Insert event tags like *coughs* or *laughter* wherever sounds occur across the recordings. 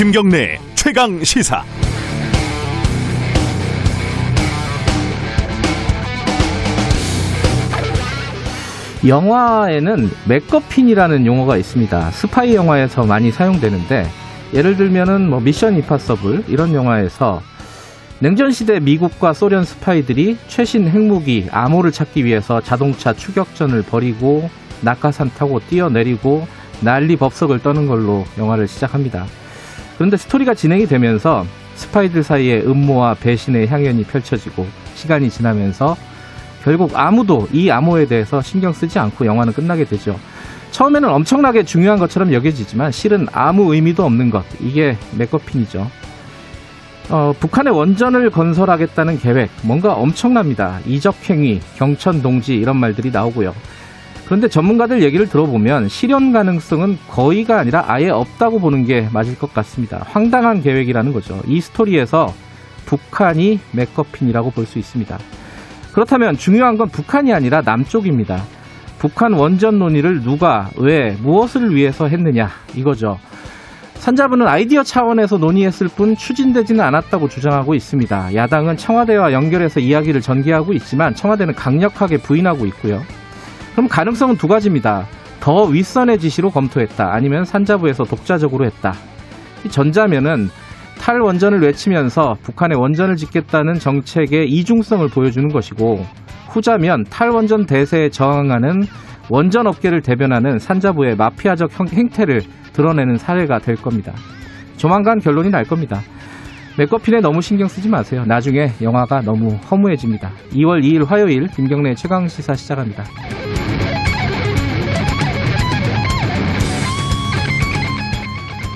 김경래 최강 시사. 영화에는 맥거핀이라는 용어가 있습니다. 스파이 영화에서 많이 사용되는데 예를 들면은 뭐 미션 임파서블 이런 영화에서 냉전 시대 미국과 소련 스파이들이 최신 핵무기 암호를 찾기 위해서 자동차 추격전을 벌이고 낙하산 타고 뛰어내리고 난리 법석을 떠는 걸로 영화를 시작합니다. 그런데 스토리가 진행이 되면서 스파이들 사이에 음모와 배신의 향연이 펼쳐지고 시간이 지나면서 결국 아무도 이 암호에 대해서 신경 쓰지 않고 영화는 끝나게 되죠. 처음에는 엄청나게 중요한 것처럼 여겨지지만 실은 아무 의미도 없는 것. 이게 맥거핀이죠. 어, 북한의 원전을 건설하겠다는 계획, 뭔가 엄청납니다. 이적행위, 경천동지 이런 말들이 나오고요. 그런데 전문가들 얘기를 들어보면 실현 가능성은 거의가 아니라 아예 없다고 보는 게 맞을 것 같습니다. 황당한 계획이라는 거죠. 이 스토리에서 북한이 맥거핀이라고 볼 수 있습니다. 그렇다면 중요한 건 북한이 아니라 남쪽입니다. 북한 원전 논의를 누가, 왜, 무엇을 위해서 했느냐, 이거죠. 산자부는 아이디어 차원에서 논의했을 뿐 추진되지는 않았다고 주장하고 있습니다. 야당은 청와대와 연결해서 이야기를 전개하고 있지만 청와대는 강력하게 부인하고 있고요. 그럼 가능성은 두 가지입니다. 더 윗선의 지시로 검토했다. 아니면 산자부에서 독자적으로 했다. 전자면은 탈원전을 외치면서 북한의 원전을 짓겠다는 정책의 이중성을 보여주는 것이고 후자면 탈원전 대세에 저항하는 원전 업계를 대변하는 산자부의 마피아적 행태를 드러내는 사례가 될 겁니다. 조만간 결론이 날 겁니다. 맥거핀에 너무 신경 쓰지 마세요. 나중에 영화가 너무 허무해집니다. 2월 2일 화요일 김경래 최강 시사 시작합니다.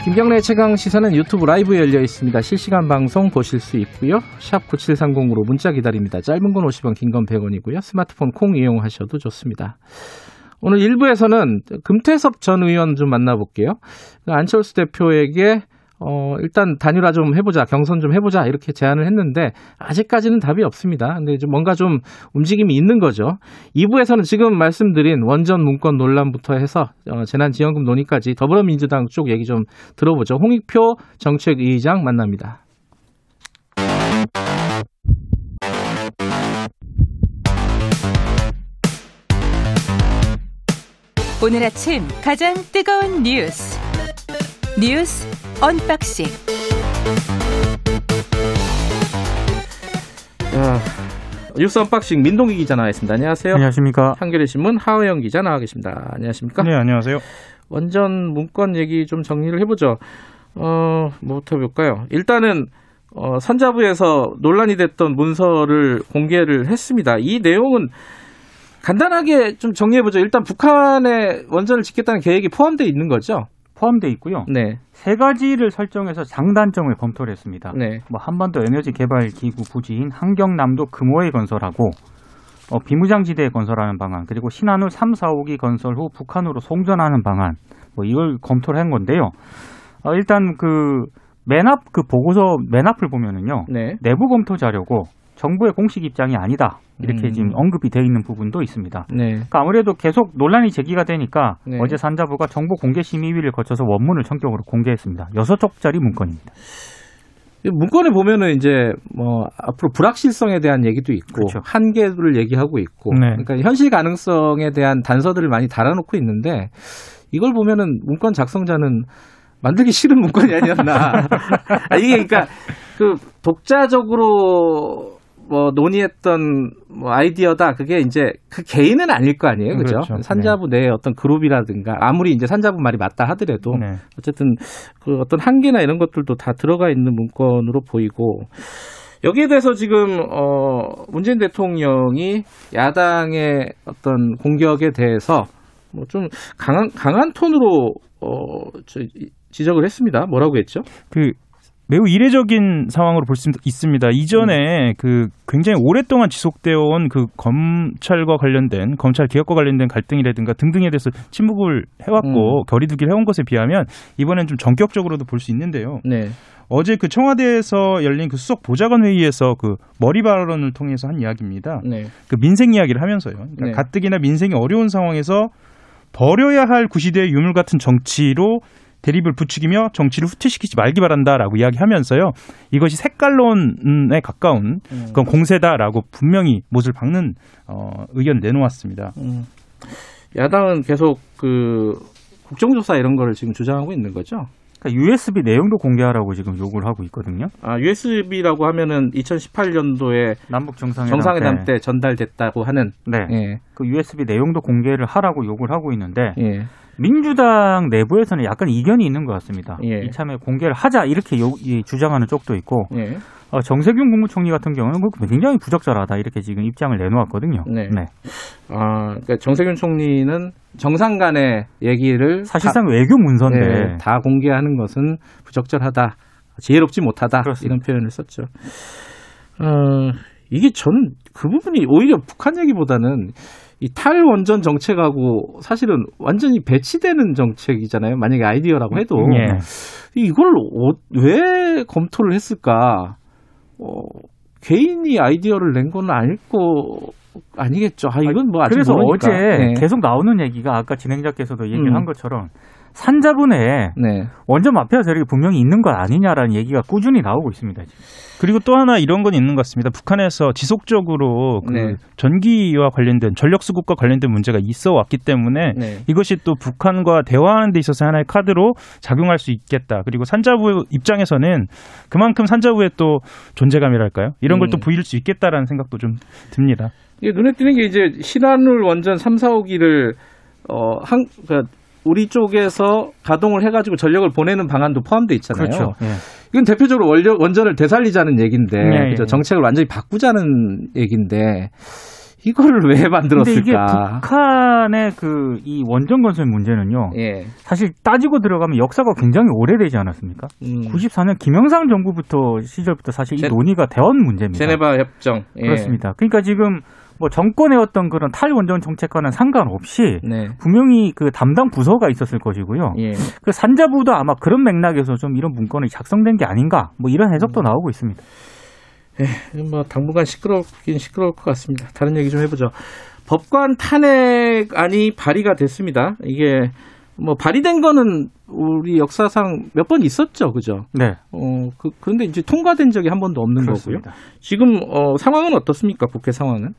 김경래 최강 시사는 유튜브 라이브에 열려 있습니다. 실시간 방송 보실 수 있고요. 샵 9730으로 문자 기다립니다. 짧은 건 50원, 긴 건 100원이고요. 스마트폰 콩 이용하셔도 좋습니다. 오늘 1부에서는 금태섭 전 의원 좀 만나볼게요. 안철수 대표에게 어, 일단 단일화 좀 해보자, 경선 좀 해보자, 이렇게 제안을 했는데, 아직까지는 답이 없습니다. 근데 좀 뭔가 좀 움직임이 있는 거죠. 2부에서는 지금 말씀드린 원전 문건 논란부터 해서, 어, 재난지원금 논의까지 더불어민주당 쪽 얘기 좀 들어보죠. 홍익표 정책위의장 만납니다. 오늘 아침 가장 뜨거운 뉴스. 뉴스 언박싱. 자, 뉴스 언박싱 민동기 기자 나와있습니다. 안녕하세요. 안녕하십니까. 한겨레 신문 하어영 기자 나와 계십니다. 안녕하십니까? 네, 안녕하세요. 원전 문건 얘기 좀 정리를 해보죠. 어, 뭐부터 볼까요? 일단은 어, 산자부에서 논란이 됐던 문서를 공개를 했습니다. 이 내용은 간단하게 좀 정리해보죠. 일단 북한의 원전을 짓겠다는 계획이 포함되어 있는 거죠? 포함되어 있고요. 네. 세 가지를 설정해서 장단점을 검토를 했습니다. 네. 뭐 한반도 에너지 개발 기구 부지인 한경남도 금호에 건설하고 어, 비무장지대에 건설하는 방안 그리고 신한울 3, 4, 5기 건설 후 북한으로 송전하는 방안 뭐 이걸 검토를 한 건데요. 어, 일단 그 맨 앞 그 보고서 맨 앞을 보면은요. 네. 내부 검토 자료고 정부의 공식 입장이 아니다. 이렇게 음. 지금 언급이 되어 있는 부분도 있습니다. 네. 그러니까 아무래도 계속 논란이 제기가 되니까 네. 어제 산자부가 정부 공개 심의위를 거쳐서 원문을 전격으로 공개했습니다. 여섯 쪽짜리 문건입니다. 이 문건에 보면은 이제 뭐 앞으로 불확실성에 대한 얘기도 있고 그렇죠. 한계를 얘기하고 있고 네. 그러니까 현실 가능성에 대한 단서들을 많이 달아놓고 있는데 이걸 보면은 문건 작성자는 만들기 싫은 문건이 아니었나 *laughs* 아, 이게 그러니까 그 독자적으로 뭐 논의했던 뭐 아이디어다 그게 이제 그 개인은 아닐 거 아니에요 그죠 그렇죠. 산자부 내의 어떤 그룹이라든가 아무리 이제 산자부 말이 맞다 하더라도 네. 어쨌든 그 어떤 한계나 이런 것들도 다 들어가 있는 문건으로 보이고 여기에 대해서 지금 어 문재인 대통령이 야당의 어떤 공격에 대해서 뭐 좀 강한 강한 톤으로 어 저, 지적을 했습니다. 뭐라고 했죠? 그 매우 이례적인 상황으로 볼 수 있습니다. 이전에 그 굉장히 오랫동안 지속되어 온 그 검찰과 관련된 검찰 개혁과 관련된 갈등이라든가 등등에 대해서 침묵을 해왔고 거리두기를 해온 것에 비하면 이번엔 좀 전격적으로도 볼 수 있는데요. 네. 어제 그 청와대에서 열린 그 수석 보좌관 회의에서 그 머리 발언을 통해서 한 이야기입니다. 네. 그 민생 이야기를 하면서요. 그러니까 네. 가뜩이나 민생이 어려운 상황에서 버려야 할 구시대의 유물 같은 정치로 대립을 부추기며 정치를 후퇴시키지 말기 바란다라고 이야기하면서요. 이것이 색깔론에 가까운 그건 공세다라고 분명히 못을 박는 어, 의견 내놓았습니다. 야당은 계속 그 국정조사 이런 거를 지금 주장하고 있는 거죠. 그러니까 USB 내용도 공개하라고 지금 요구를 하고 있거든요. 아, USB라고 하면은 2018년도에 남북 정상회담, 정상회담 때 전달됐다고 하는 네, 예, 그 USB 내용도 공개를 하라고 요구를 하고 있는데 예, 민주당 내부에서는 약간 이견이 있는 것 같습니다. 예. 이참에 공개를 하자 이렇게 요- 이 주장하는 쪽도 있고 예. 어, 정세균 국무총리 같은 경우는 그 굉장히 부적절하다 이렇게 지금 입장을 내놓았거든요. 네. 아, 그러니까 정세균 총리는 정상 간의 얘기를 사실상 외교 문서인데 다, 네, 다 공개하는 것은 부적절하다, 지혜롭지 못하다 그렇습니다. 이런 표현을 썼죠. 어, 이게 저는 그 부분이 오히려 북한 얘기보다는 이 탈원전 정책하고 사실은 완전히 배치되는 정책이잖아요. 만약에 아이디어라고 해도 예. 이걸 어- 왜 검토를 했을까? 어, 개인이 아이디어를 낸 건 아닐 거 아니겠죠. 아 이건 뭐 아직 그래서 모르니까. 어제 네. 계속 나오는 얘기가 아까 진행자께서도 얘기를 음. 한 것처럼 산자분에 네. 원전 마피아 세력이 분명히 있는 것 아니냐라는 얘기가 꾸준히 나오고 있습니다. 지금. 그리고 또 하나 이런 건 있는 것 같습니다. 북한에서 지속적으로 그 네. 전기와 관련된 전력 수급과 관련된 문제가 있어 왔기 때문에 네. 이것이 또 북한과 대화하는 데 있어서 하나의 카드로 작용할 수 있겠다. 그리고 산자부 입장에서는 그만큼 산자부의 또 존재감이랄까요? 이런 걸또 음. 보일 수 있겠다라는 생각도 좀 듭니다. 이게 눈에 띄는 게 이제 신한울 원전 3, 4호기를 어, 한, 그러니까 우리 쪽에서 가동을 해가지고 전력을 보내는 방안도 포함되어 있잖아요. 그렇죠. 예. 이건 대표적으로 원력, 원전을 되살리자는 얘기인데, 예? 예. 정책을 완전히 바꾸자는 얘기인데, 이거를 왜 만들었을까? 이게 북한의 그 이 원전 건설 문제는요. 예. 사실 따지고 들어가면 역사가 굉장히 오래되지 않았습니까? 음. 94년 김영삼 정부부터 시절부터 사실 이 제- 논의가 되어온 문제입니다. 제네바 협정. 예. 그렇습니다. 그러니까 지금 뭐 정권의 어떤 그런 탈원전 정책과는 상관없이 네. 분명히 그 담당 부서가 있었을 것이고요. 예. 그 산자부도 아마 그런 맥락에서 좀 이런 문건이 작성된 게 아닌가 뭐 이런 해석도 나오고 있습니다. 뭐 당분간 시끄럽긴 시끄러울 것 같습니다. 다른 얘기 좀 해보죠. 법관 탄핵안이 발의가 됐습니다. 이게 뭐 발의된 거는 우리 역사상 몇 번 있었죠, 그죠? 네. 어, 그, 그런데 이제 통과된 적이 한 번도 없는 그렇습니다. 거고요. 지금 어, 상황은 어떻습니까? 국회 상황은?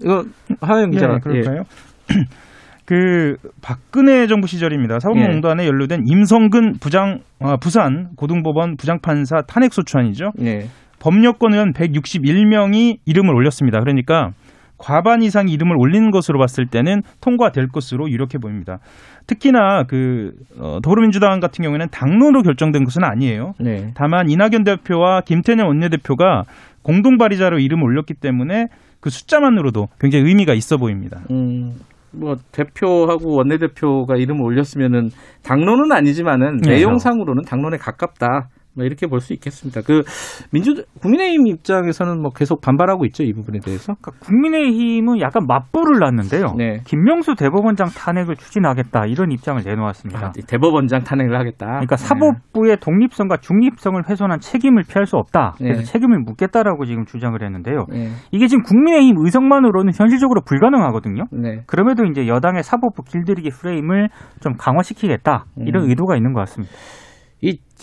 이거 하영 기자가 예, 그럴까요? *clears throat* 그 박근혜 정부 시절입니다. 사법농단에 연루된 임성근 부장 아, 부산 고등법원 부장판사 탄핵 소추안이죠. 예. 예. 법여권 의원 161명이 이름을 올렸습니다. 그러니까 과반 이상 이름을 올리는 것으로 봤을 때는 통과될 것으로 유력해 보입니다. 특히나 그 어, 더불어민주당 같은 경우에는 당론으로 결정된 것은 아니에요. 네. 다만 이낙연 대표와 김태년 원내대표가 공동 발의자로 이름을 올렸기 때문에 그 숫자만으로도 굉장히 의미가 있어 보입니다. 음, 뭐 대표하고 원내대표가 이름을 올렸으면은 당론은 아니지만은 네. 내용상으로는 당론에 가깝다. 뭐 이렇게 볼 수 있겠습니다. 그 민주 국민의힘 입장에서는 뭐 계속 반발하고 있죠 이 부분에 대해서. 그러니까 국민의힘은 약간 맞불을 놨는데요. 네. 김명수 대법원장 탄핵을 추진하겠다 이런 입장을 내놓았습니다. 아, 대법원장 탄핵을 하겠다. 그러니까 사법부의 독립성과 중립성을 훼손한 책임을 피할 수 없다. 그래서 네. 책임을 묻겠다라고 지금 주장을 했는데요. 네. 이게 지금 국민의힘 의석만으로는 현실적으로 불가능하거든요. 네. 그럼에도 이제 여당의 사법부 길들이기 프레임을 좀 강화시키겠다 이런 음. 의도가 있는 것 같습니다.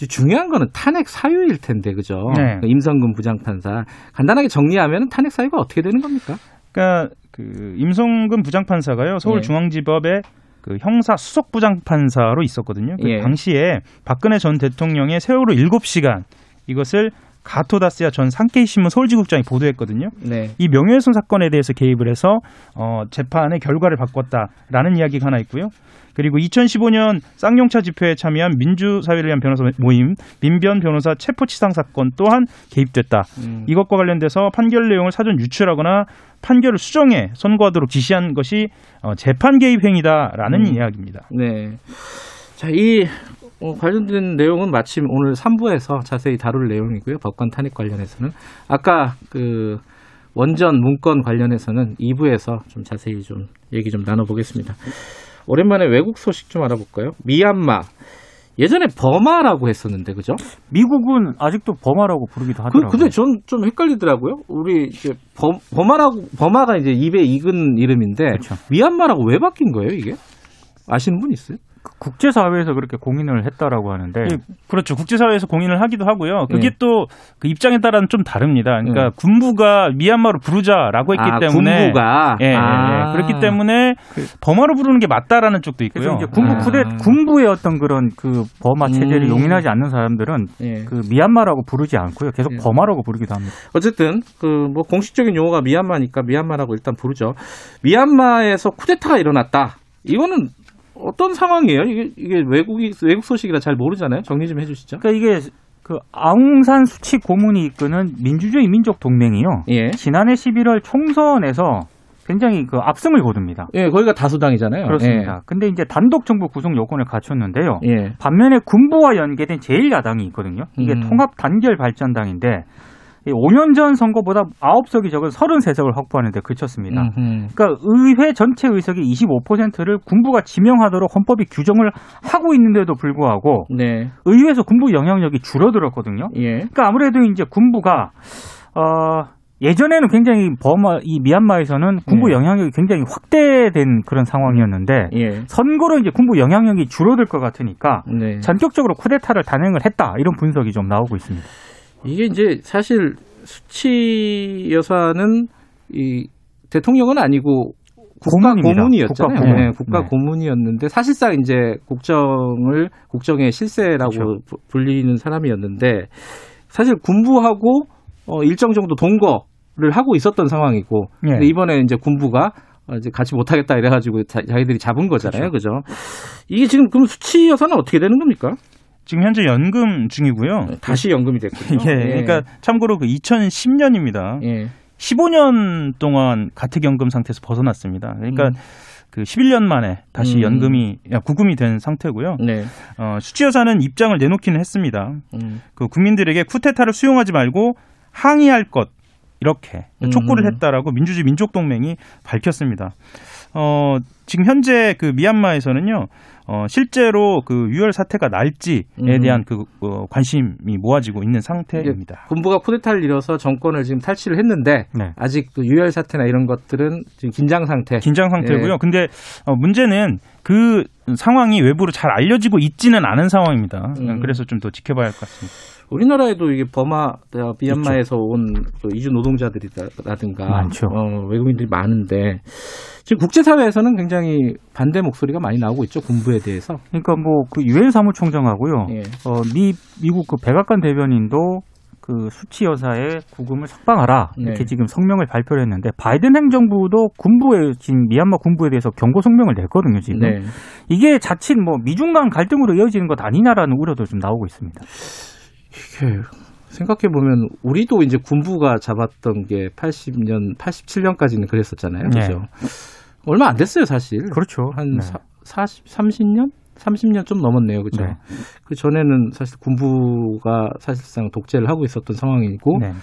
이 중요한 거는 탄핵 사유일 텐데 그죠? 네. 그 임성근 부장판사 간단하게 정리하면 탄핵 사유가 어떻게 되는 겁니까? 그러니까 그 임성근 부장판사가요 예. 서울중앙지법의 그 형사 수석 부장판사로 있었거든요. 그 예. 당시에 박근혜 전 대통령의 세월호 7시간 이것을 가토다스야 전 상케이 신문 서울지국장이 보도했거든요. 네. 이 명예훼손 사건에 대해서 개입을 해서 어, 재판의 결과를 바꿨다라는 이야기가 하나 있고요. 그리고 2015년 쌍용차 집회에 참여한 민주사회를 위한 변호사 모임 민변 변호사 체포치상 사건 또한 개입됐다. 음. 이것과 관련돼서 판결 내용을 사전 유출하거나 판결을 수정해 선고하도록 지시한 것이 어, 재판 개입 행위다라는 음. 이야기입니다. 네. 자, 이 어, 관련된 내용은 마침 오늘 3부에서 자세히 다룰 내용이고요. 법관 탄핵 관련해서는 아까 그 원전 문건 관련해서는 2부에서 좀 자세히 좀 얘기 좀 나눠보겠습니다. 오랜만에 외국 소식 좀 알아볼까요? 미얀마. 예전에 버마라고 했었는데, 그죠? 미국은 아직도 범하라고 부르기도 그, 하더라고요. 근데 전 좀 헷갈리더라고요. 우리 이제 범, 버마라고, 버마가 이제 입에 익은 이름인데, 그렇죠. 미얀마라고 왜 바뀐 거예요, 이게? 아시는 분 있어요? 국제사회에서 그렇게 공인을 했다라고 하는데 예, 그렇죠. 국제사회에서 공인을 하기도 하고요. 그게 예. 또그 입장에 따라는 좀 다릅니다. 그러니까 예. 군부가 미얀마로 부르자라고 했기 아, 때문에 군부가 예, 예, 아. 예. 그렇기 때문에 버마로 부르는 게 맞다라는 쪽도 있고요. 군부 아. 쿠데 군부의 어떤 그런 그 버마 체제를 음. 용인하지 않는 사람들은 예. 그 미얀마라고 부르지 않고요. 계속 예. 버마라고 부르기도 합니다. 어쨌든 그 뭐 공식적인 용어가 미얀마니까 미얀마라고 일단 부르죠. 미얀마에서 쿠데타가 일어났다. 이거는 어떤 상황이에요? 이게 이게 외국이 외국 소식이라 잘 모르잖아요. 정리 좀 해주시죠. 그러니까 이게 그 아웅산 수치 고문이 이끄는 민주주의 민족 동맹이요. 예. 지난해 11월 총선에서 굉장히 그 압승을 거둡니다. 예, 거기가 다수당이잖아요. 그렇습니다. 근데 이제 단독 정부 구성 요건을 갖췄는데요. 예. 예. 반면에 군부와 연계된 제1야당이 있거든요. 이게 음. 통합 단결 발전당인데 5년 전 선거보다 9석이 적은 33석을 확보하는 데 그쳤습니다. 음흠. 그러니까 의회 전체 의석의 25%를 군부가 지명하도록 헌법이 규정을 하고 있는데도 불구하고 네. 의회에서 군부 영향력이 줄어들었거든요. 예. 그러니까 아무래도 이제 군부가 어 예전에는 굉장히 버마 이 미얀마에서는 군부 네. 영향력이 굉장히 확대된 그런 상황이었는데 예. 선거로 이제 군부 영향력이 줄어들 것 같으니까 네. 전격적으로 쿠데타를 단행을 했다 이런 분석이 좀 나오고 있습니다. 이게 이제 사실 수치 여사는 이 대통령은 아니고 국가 고문입니다. 고문이었잖아요. 국가 고문. 네, 국가 네. 고문이었는데 사실상 이제 국정을 국정의 실세라고 그렇죠. 부- 불리는 사람이었는데 사실 군부하고 어, 일정 정도 동거를 하고 있었던 상황이고 예. 근데 이번에 이제 군부가 어, 이제 같이 못하겠다 이래가지고 자, 자기들이 잡은 거잖아요, 그죠 이게 지금 그럼 수치 여사는 어떻게 되는 겁니까? 지금 현재 연금 중이고요. 다시 연금이 됐군요. *laughs* 예, 그러니까 참고로 그 2010년입니다. 예. 15년 동안 가택연금 상태에서 벗어났습니다. 그러니까 음. 그 11년 만에 다시 음. 연금이 야, 구금이 된 상태고요. 네. 어, 수치 여사는 입장을 내놓기는 했습니다. 음. 그 국민들에게 쿠데타를 수용하지 말고 항의할 것 이렇게 음. 촉구를 했다라고 민주주의 민족동맹이 밝혔습니다. 어, 지금 현재 그 미얀마에서는요, 어, 실제로 그 유혈 사태가 날지에 음. 대한 그 어, 관심이 모아지고 있는 상태입니다. 군부가 쿠데타를 이뤄서 정권을 지금 탈취를 했는데 네. 아직 그 유혈 사태나 이런 것들은 지금 긴장 상태. 긴장 상태고요. 예. 근데 어, 문제는 그 상황이 외부로 잘 알려지고 있지는 않은 상황입니다. 음. 그래서 좀 더 지켜봐야 할 것 같습니다. 우리나라에도 이게 버마, 어, 미얀마에서 온 그 이주 노동자들이라든가 많죠. 어, 외국인들이 많은데 지금 국제사회에서는 굉장히 반대 목소리가 많이 나오고 있죠 군부에 대해서. 그러니까 뭐 그 유엔 사무총장하고요. 예. 어, 미 미국 그 백악관 대변인도 그 수치 여사의 구금을 석방하라 이렇게 네. 지금 성명을 발표를 했는데 바이든 행정부도 군부에 지금 미얀마 군부에 대해서 경고 성명을 냈거든요 지금 네. 이게 자칫 뭐 미중 간 갈등으로 이어지는 것 아니냐라는 우려도 좀 나오고 있습니다. 이게 생각해 보면 우리도 이제 군부가 잡았던 게 80년, 87년까지는 그랬었잖아요. 네. 그죠? 얼마 안 됐어요, 사실. 그렇죠. 한 네. 사, 40, 30년? 30년 좀 넘었네요. 그죠? 네. 그 전에는 사실 군부가 사실상 독재를 하고 있었던 상황이고 네.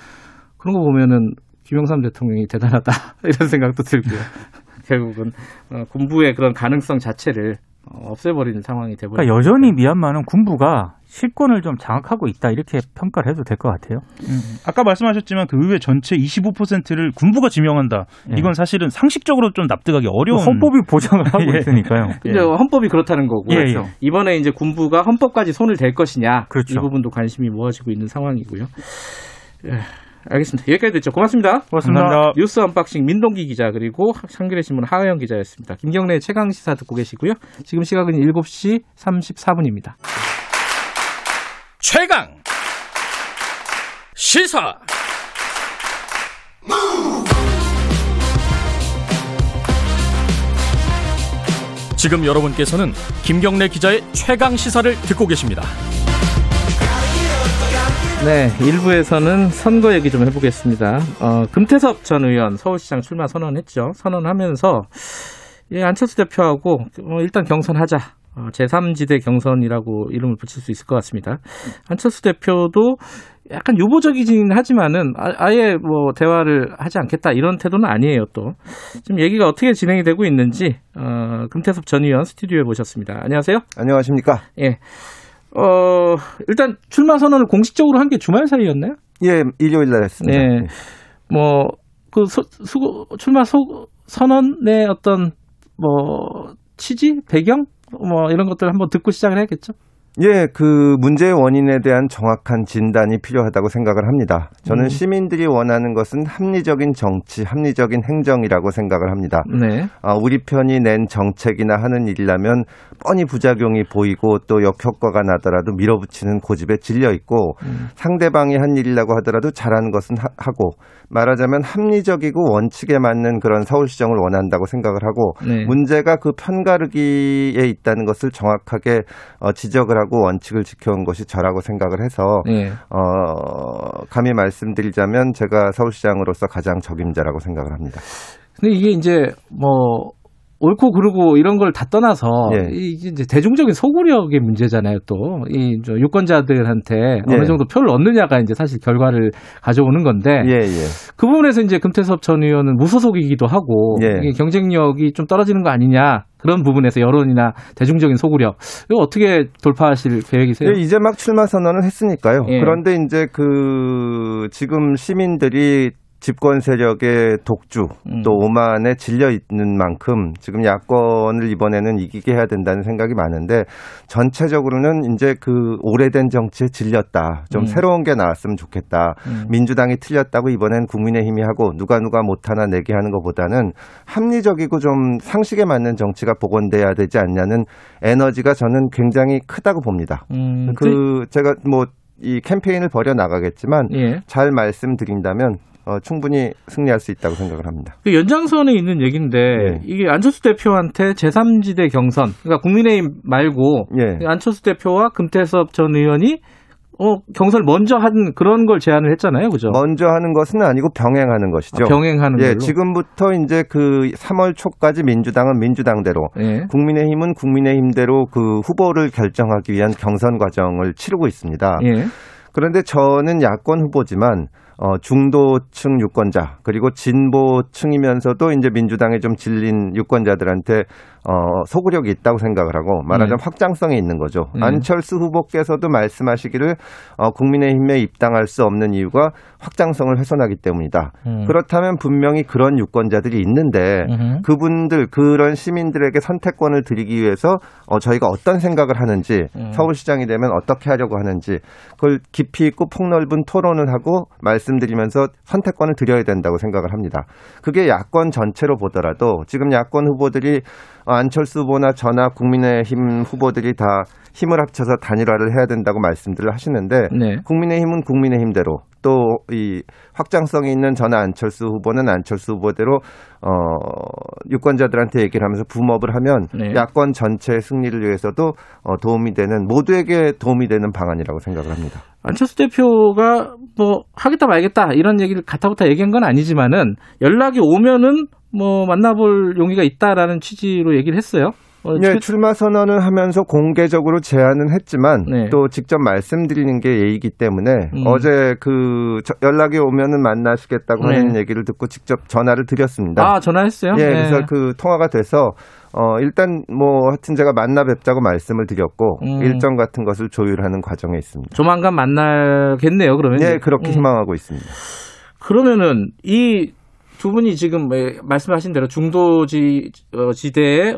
그런 거 보면은 김영삼 대통령이 대단하다 *laughs* 이런 생각도 들고요. *laughs* 결국은 어, 군부의 그런 가능성 자체를 어, 없애버리는 상황이 돼버렸 그러니까 여전히 미얀마는 군부가 실권을 좀 장악하고 있다 이렇게 평가를 해도 될 것 같아요. 음, 아까 말씀하셨지만 그 의회 전체 25%를 군부가 지명한다. 예. 이건 사실은 상식적으로 좀 납득하기 어려운 헌법이 보장을 하고 *laughs* 예. 있으니까요. 근데 헌법이 그렇다는 거고 예, 예. 이번에 이제 군부가 헌법까지 손을 댈 것이냐 그렇죠. 이 부분도 관심이 모아지고 있는 상황이고요. 예, 알겠습니다. 여기까지 됐죠. 고맙습니다. 고맙습니다. 감사합니다. 뉴스 언박싱 민동기 기자 그리고 한겨레 신문 하어영 기자였습니다. 김경래 최강 시사 듣고 계시고요. 지금 시각은 7시 34분입니다. 최강 시사 지금 여러분께서는 김경래 기자의 최강 시사를 듣고 계십니다. 네, 1부에서는 선거 얘기 좀 해보겠습니다. 어, 금태섭 전 의원 서울시장 출마 선언했죠. 선언하면서 예, 안철수 대표하고 어, 일단 경선하자. 어, 제3지대 경선이라고 이름을 붙일 수 있을 것 같습니다. 안철수 대표도 약간 유보적이긴 하지만은 아, 예뭐 대화를 하지 않겠다 이런 태도는 아니에요 또. 지금 얘기가 어떻게 진행이 되고 있는지 어, 금태섭 전 의원 스튜디오에 모셨습니다. 안녕하세요. 안녕하십니까? 예. 어, 일단 출마 선언을 공식적으로 한 게 주말 사이였나요? 예, 일요일 날 했습니다. 네. 뭐, 그, 수, 수, 출마 소, 선언의 어떤, 뭐, 취지? 배경? 뭐 이런 것들 한번 듣고 시작을 해야겠죠. 예, 그 문제의 원인에 대한 정확한 진단이 필요하다고 생각을 합니다. 저는 음. 시민들이 원하는 것은 합리적인 정치, 합리적인 행정이라고 생각을 합니다. 네. 아, 우리 편이 낸 정책이나 하는 일이라면 뻔히 부작용이 보이고 또 역효과가 나더라도 밀어붙이는 고집에 질려 있고 음. 상대방이 한 일이라고 하더라도 잘하는 것은 하, 하고 말하자면 합리적이고 원칙에 맞는 그런 서울시정을 원한다고 생각을 하고 네. 문제가 그 편가르기에 있다는 것을 정확하게 어, 지적을 하고 원칙을 지켜온 것이 저라고 생각을 해서 네. 어, 감히 말씀드리자면 제가 서울시장으로서 가장 적임자라고 생각을 합니다. 근데 이게 이제 뭐 옳고 그르고 이런 걸 다 떠나서 예. 이게 이제 대중적인 소구력의 문제잖아요. 또이 유권자들한테 예. 어느 정도 표를 얻느냐가 이제 사실 결과를 가져오는 건데 예, 예. 그 부분에서 이제 금태섭 전 의원은 무소속이기도 하고 예. 이게 경쟁력이 좀 떨어지는 거 아니냐 그런 부분에서 여론이나 대중적인 소구력 이거 어떻게 돌파하실 계획이세요? 예, 이제 막 출마 선언을 했으니까요. 예. 그런데 이제 그 지금 시민들이 집권 세력의 독주 음. 또 오만에 질려 있는 만큼 지금 야권을 이번에는 이기게 해야 된다는 생각이 많은데 전체적으로는 이제 그 오래된 정치에 질렸다. 좀 음. 새로운 게 나왔으면 좋겠다. 음. 민주당이 틀렸다고 이번엔 국민의힘이 하고 누가 누가 못하나 내게 하는 것보다는 합리적이고 좀 상식에 맞는 정치가 복원돼야 되지 않냐는 에너지가 저는 굉장히 크다고 봅니다. 음, 그 제가 뭐 이 캠페인을 벌여 나가겠지만 예. 잘 말씀드린다면 어, 충분히 승리할 수 있다고 생각을 합니다. 그 연장선에 있는 얘기인데 예. 이게 안철수 대표한테 제3지대 경선 그러니까 국민의힘 말고 예. 안철수 대표와 금태섭 전 의원이 어, 경선을 먼저 한 그런 걸 제안을 했잖아요. 그죠? 먼저 하는 것은 아니고 병행하는 것이죠. 아, 병행하는 예, 걸로. 지금부터 이제 그 3월 초까지 민주당은 민주당대로 예. 국민의힘은 국민의힘대로 그 후보를 결정하기 위한 경선 과정을 치르고 있습니다. 예. 그런데 저는 야권 후보지만 어, 중도층 유권자 그리고 진보층이면서도 이제 민주당에 좀 질린 유권자들한테 어, 소구력이 있다고 생각을 하고 말하자면 네. 확장성이 있는 거죠. 네. 안철수 후보께서도 말씀하시기를 어, 국민의힘에 입당할 수 없는 이유가 확장성을 훼손하기 때문이다. 음. 그렇다면 분명히 그런 유권자들이 있는데 음흠. 그분들 그런 시민들에게 선택권을 드리기 위해서 어, 저희가 어떤 생각을 하는지 음. 서울시장이 되면 어떻게 하려고 하는지 그걸 깊이 있고 폭넓은 토론을 하고 말씀드리면서 선택권을 드려야 된다고 생각을 합니다. 그게 야권 전체로 보더라도 지금 야권 후보들이 어, 안철수 후보나 저나 국민의힘 후보들이 다 힘을 합쳐서 단일화를 해야 된다고 말씀들을 하시는데 네. 국민의힘은 국민의힘대로 또 이 확장성이 있는 전화 안철수 후보는 안철수 후보대로 어 유권자들한테 얘기를 하면서 붐업을 하면 네. 야권 전체의 승리를 위해서도 어 도움이 되는 모두에게 도움이 되는 방안이라고 생각을 합니다. 안철수 대표가 뭐 하겠다 말겠다 이런 얘기를 가타부타 얘기한 건 아니지만은 연락이 오면은 뭐 만나볼 용의가 있다라는 취지로 얘기를 했어요. 그- 출마 선언을 하면서 공개적으로 제안은 했지만 네. 또 직접 말씀드리는 게 예의이기 때문에 음. 어제 그 저- 연락이 오면은 만나시겠다고 네. 하는 얘기를 듣고 직접 전화를 드렸습니다. 아 전화했어요? 예, 네. 그래서 그 통화가 돼서 어 일단 뭐 하여튼 제가 만나 뵙자고 말씀을 드렸고 음. 일정 같은 것을 조율하는 과정에 있습니다. 조만간 만나겠네요. 그러면 예, 그렇게 음. 희망하고 있습니다. 그러면은 이 두 분이 지금 예, 말씀하신 대로 중도지 어,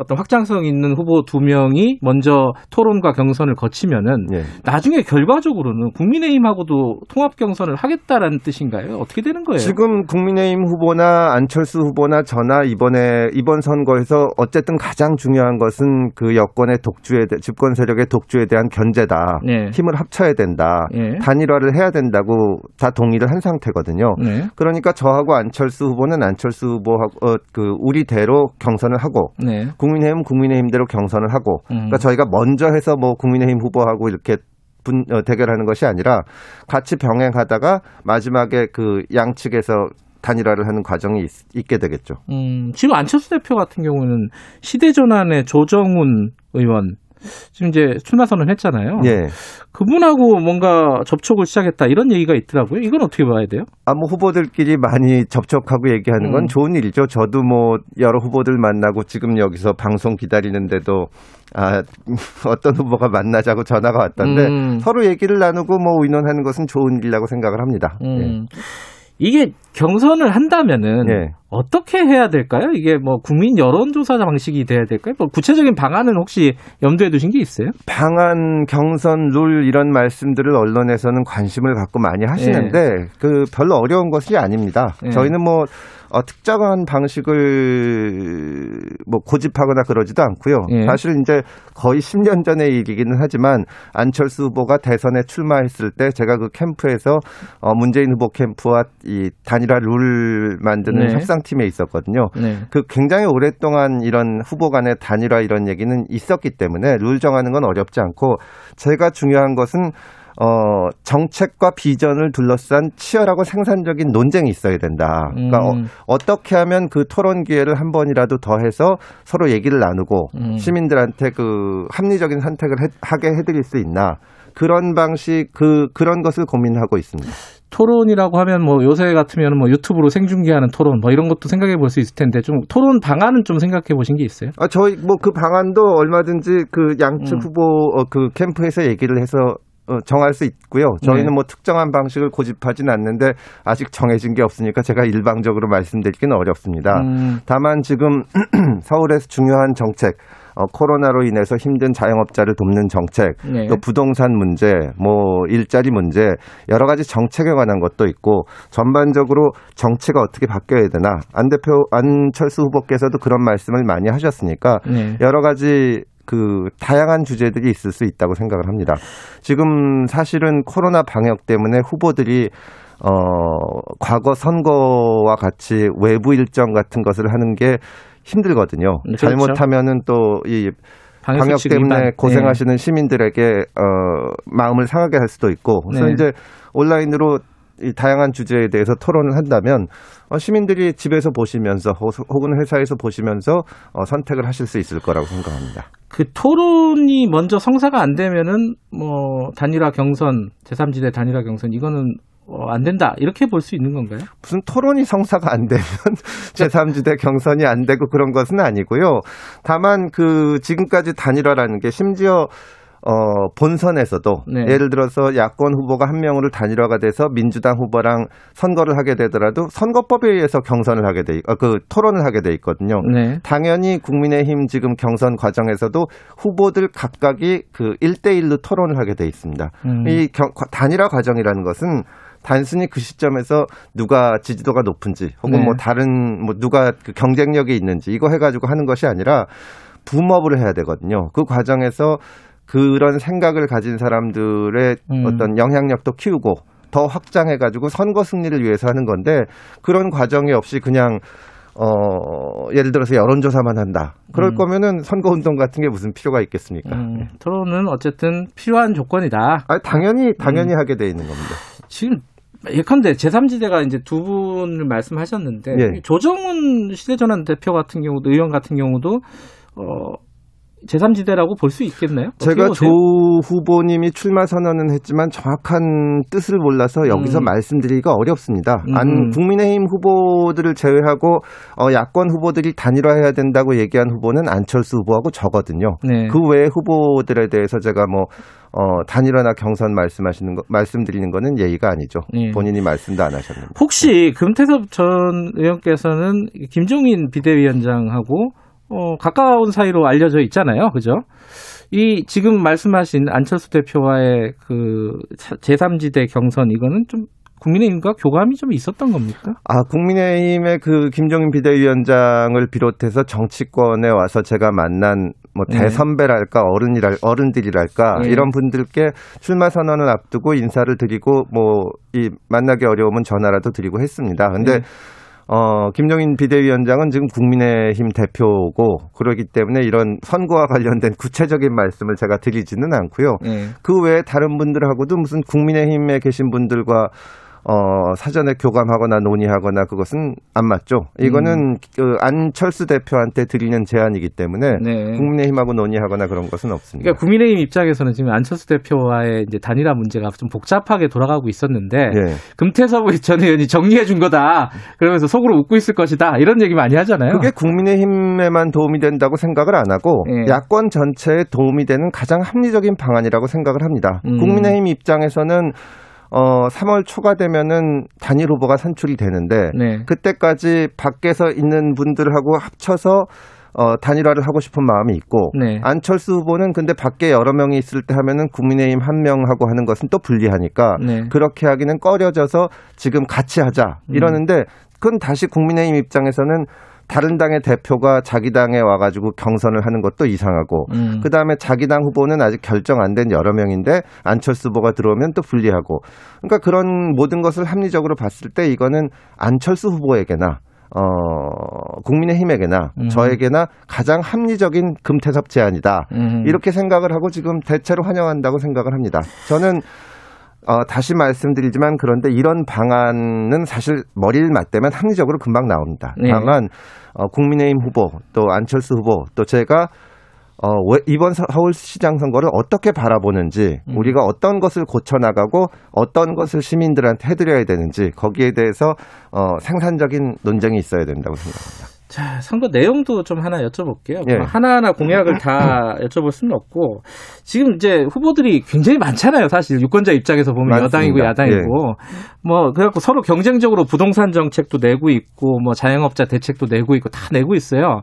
어떤 확장성 있는 후보 두 명이 먼저 토론과 경선을 거치면은 예. 나중에 결과적으로는 국민의힘하고도 통합 경선을 하겠다라는 뜻인가요? 어떻게 되는 거예요? 지금 국민의힘 후보나 안철수 후보나 저나 이번에 이번 선거에서 어쨌든 가장 중요한 것은 그 여권의 독주에 대, 집권 세력의 독주에 대한 견제다. 네. 힘을 합쳐야 된다. 예. 단일화를 해야 된다고 다 동의를 한 상태거든요. 네. 그러니까 저하고 안철수 후보 는 안철수 후보하고 어, 그 우리대로 경선을 하고 네. 국민의힘 국민의힘대로 경선을 하고 음. 그러니까 저희가 먼저 해서 뭐 국민의힘 후보하고 이렇게 분, 어, 대결하는 것이 아니라 같이 병행하다가 마지막에 그 양측에서 단일화를 하는 과정이 있, 게 되겠죠. 음, 지금 안철수 대표 같은 경우는 시대전환의 조정훈 의원 지금 이제 출마 선언 했잖아요. 예. 그분하고 뭔가 접촉을 시작했다 이런 얘기가 있더라고요. 이건 어떻게 봐야 돼요? 아, 뭐 후보들끼리 많이 접촉하고 얘기하는 건 음. 좋은 일이죠. 저도 뭐 여러 후보들 만나고 지금 여기서 방송 기다리는데도 아, *laughs* 어떤 후보가 만나자고 전화가 왔던데 음. 서로 얘기를 나누고 뭐 의논하는 것은 좋은 일이라고 생각을 합니다. 예. 음. 이게 경선을 한다면은 예. 어떻게 해야 될까요? 이게 뭐 국민 여론조사 방식이 돼야 될까요? 뭐 구체적인 방안은 혹시 염두에 두신 게 있어요? 방안, 경선, 룰 이런 말씀들을 언론에서는 관심을 갖고 많이 하시는데 그 별로 어려운 것이 아닙니다. 예. 저희는 뭐 어, 특정한 방식을 뭐 고집하거나 그러지도 않고요. 예. 사실 이제 거의 10년 전의 일이기는 하지만 안철수 후보가 대선에 출마했을 때 제가 그 캠프에서 어, 문재인 후보 캠프와 이 단일화 룰 만드는 네. 협상팀에 있었거든요. 네. 그 굉장히 오랫동안 이런 후보 간의 단일화 이런 얘기는 있었기 때문에 룰 정하는 건 어렵지 않고 제가 중요한 것은 어, 정책과 비전을 둘러싼 치열하고 생산적인 논쟁이 있어야 된다. 그러니까 음. 어, 떻게 하면 그 토론 기회를 한 번이라도 더 해서 서로 얘기를 나누고 음. 시민들한테 그 합리적인 선택을 해- 하게 해드릴 수 있나. 그런 방식, 그, 그런 것을 고민하고 있습니다. 토론이라고 하면 뭐 요새 같으면 뭐 유튜브로 생중계하는 토론 뭐 이런 것도 생각해 볼 수 있을 텐데 좀 토론 방안은 좀 생각해 보신 게 있어요? 아, 저희 뭐 그 방안도 얼마든지 그 양측 음. 후보 어, 그 캠프에서 얘기를 해서 어, 정할 수 있고요. 저희는 네. 뭐 특정한 방식을 고집하진 않는데 아직 정해진 게 없으니까 제가 일방적으로 말씀드리기는 어렵습니다. 음, 다만 지금 *clears throat* 서울에서 중요한 정책, 어, 코로나로 인해서 힘든 자영업자를 돕는 정책, 네. 또 부동산 문제, 뭐 일자리 문제, 여러 가지 정책에 관한 것도 있고 전반적으로 정치가 어떻게 바뀌어야 되나 안 대표 안철수 후보께서도 그런 말씀을 많이 하셨으니까 네. 여러 가지 그 다양한 주제들이 있을 수 있다고 생각을 합니다. 지금 사실은 코로나 방역 때문에 후보들이 어 과거 선거와 같이 외부 일정 같은 것을 하는 게 힘들거든요. 그렇죠. 잘못하면은 또이 방역 때문에 위반. 고생하시는 시민들에게 어 마음을 상하게 할 수도 있고 그래서 네. 이제 온라인으로 이 다양한 주제에 대해서 토론을 한다면 어, 시민들이 집에서 보시면서 호- 혹은 회사에서 보시면서 어, 선택을 하실 수 있을 거라고 생각합니다. 그 토론이 먼저 성사가 안 되면은 뭐 단일화 경선 제3지대 단일화 경선 이거는 어, 안 된다 이렇게 볼 수 있는 건가요? 무슨 토론이 성사가 안 되면 *laughs* 제3지대 경선이 안 되고 그런 것은 아니고요. 다만 그 지금까지 단일화라는 게 심지어 어, 본선에서도 네. 예를 들어서 야권 후보가 한 명으로 단일화가 돼서 민주당 후보랑 선거를 하게 되더라도 선거법에 의해서 경선을 하게 돼, 있- 어, 그 토론을 하게 돼 있거든요. 네. 당연히 국민의힘 지금 경선 과정에서도 후보들 각각이 그 1대1로 토론을 하게 돼 있습니다. 음. 이 경- 과- 단일화 과정이라는 것은 단순히 그 시점에서 누가 지지도가 높은지 혹은 네. 뭐 다른 뭐 누가 그 경쟁력이 있는지 이거 해가지고 하는 것이 아니라 붐업을 해야 되거든요. 그 과정에서 그런 생각을 가진 사람들의 음. 어떤 영향력도 키우고 더 확장해가지고 선거 승리를 위해서 하는 건데 그런 과정이 없이 그냥 어 예를 들어서 여론조사만 한다. 그럴 음. 거면은 선거운동 같은 게 무슨 필요가 있겠습니까? 음, 토론은 어쨌든 필요한 조건이다. 아 당연히 당연히 음. 하게 돼 있는 겁니다. 지금 예컨대 제3지대가 이제 두 분을 말씀하셨는데 예. 조정훈 시대전환 대표 같은 경우도 의원 같은 경우도 어 제3지대라고 볼 수 있겠나요? 제가? 조 후보님이 출마 선언은 했지만 정확한 뜻을 몰라서 여기서 음. 말씀드리기가 어렵습니다. 음. 안 국민의힘 후보들을 제외하고 어, 야권 후보들이 단일화해야 된다고 얘기한 후보는 안철수 후보하고 저거든요. 네. 그 외 후보들에 대해서 제가 뭐 어, 단일화나 경선 말씀하시는 거 말씀드리는 거는 예의가 아니죠. 예. 본인이 말씀도 안 하셨는데. 혹시 금태섭 전 의원께서는 김종인 비대위원장하고 어, 가까운 사이로 알려져 있잖아요. 그죠? 이 지금 말씀하신 안철수 대표와의 그 제3지대 경선 이거는 좀 국민의힘과 교감이 좀 있었던 겁니까? 아, 국민의힘의 그 김종인 비대위원장을 비롯해서 정치권에 와서 제가 만난 뭐 네. 대선배랄까 어른이랄 어른들이랄까 네. 이런 분들께 출마 선언을 앞두고 인사를 드리고 뭐 이 만나기 어려우면 전화라도 드리고 했습니다. 근데 네. 어, 김종인 비대위원장은 지금 국민의힘 대표고 그러기 때문에 이런 선거와 관련된 구체적인 말씀을 제가 드리지는 않고요. 예. 그 외에 다른 분들하고도 무슨 국민의힘에 계신 분들과 어, 사전에 교감하거나 논의하거나 그것은 안 맞죠. 이거는 그 안철수 대표한테 드리는 제안이기 때문에 음. 네. 국민의힘하고 논의하거나 그런 것은 없습니다. 그러니까 국민의힘 입장에서는 지금 안철수 대표와의 이제 단일화 문제가 좀 복잡하게 돌아가고 있었는데 예. 금태섭 *laughs* 전 의원이 정리해 준 거다. 그러면서 속으로 웃고 있을 것이다. 이런 얘기 많이 하잖아요. 그게 국민의힘에만 도움이 된다고 생각을 안 하고 예. 야권 전체에 도움이 되는 가장 합리적인 방안이라고 생각을 합니다. 음. 국민의힘 입장에서는 어 3월 초가 되면은 단일 후보가 선출이 되는데 네. 그때까지 밖에서 있는 분들하고 합쳐서 어, 단일화를 하고 싶은 마음이 있고 네. 안철수 후보는 근데 밖에 여러 명이 있을 때 하면은 국민의힘 한 명하고 하는 것은 또 불리하니까 네. 그렇게 하기는 꺼려져서 지금 같이 하자 음. 이러는데 그건 다시 국민의힘 입장에서는 다른 당의 대표가 자기 당에 와가지고 경선을 하는 것도 이상하고 음. 그 다음에 자기 당 후보는 아직 결정 안 된 여러 명인데 안철수 후보가 들어오면 또 불리하고 그러니까 그런 모든 것을 합리적으로 봤을 때 이거는 안철수 후보에게나 어, 국민의힘에게나 음. 저에게나 가장 합리적인 금태섭 제안이다. 음. 이렇게 생각을 하고 지금 대체로 환영한다고 생각을 합니다. 저는 어, 다시 말씀드리지만 그런데 이런 방안은 사실 머리를 맞대면 합리적으로 금방 나옵니다. 네. 다만 어, 국민의힘 후보 또 안철수 후보 또 제가 어, 왜 이번 서- 서울시장 선거를 어떻게 바라보는지 음. 우리가 어떤 것을 고쳐나가고 어떤 것을 시민들한테 해드려야 되는지 거기에 대해서 어, 생산적인 논쟁이 있어야 된다고 생각합니다. 자, 선거 내용도 좀 하나 여쭤볼게요. 예. 뭐 하나하나 공약을 다 *laughs* 여쭤볼 수는 없고 지금 이제 후보들이 굉장히 많잖아요. 사실 유권자 입장에서 보면 많습니다. 여당이고 야당이고 뭐 그래갖고 서로 경쟁적으로 부동산 정책도 내고 있고 뭐 자영업자 대책도 내고 있고 다 내고 있어요.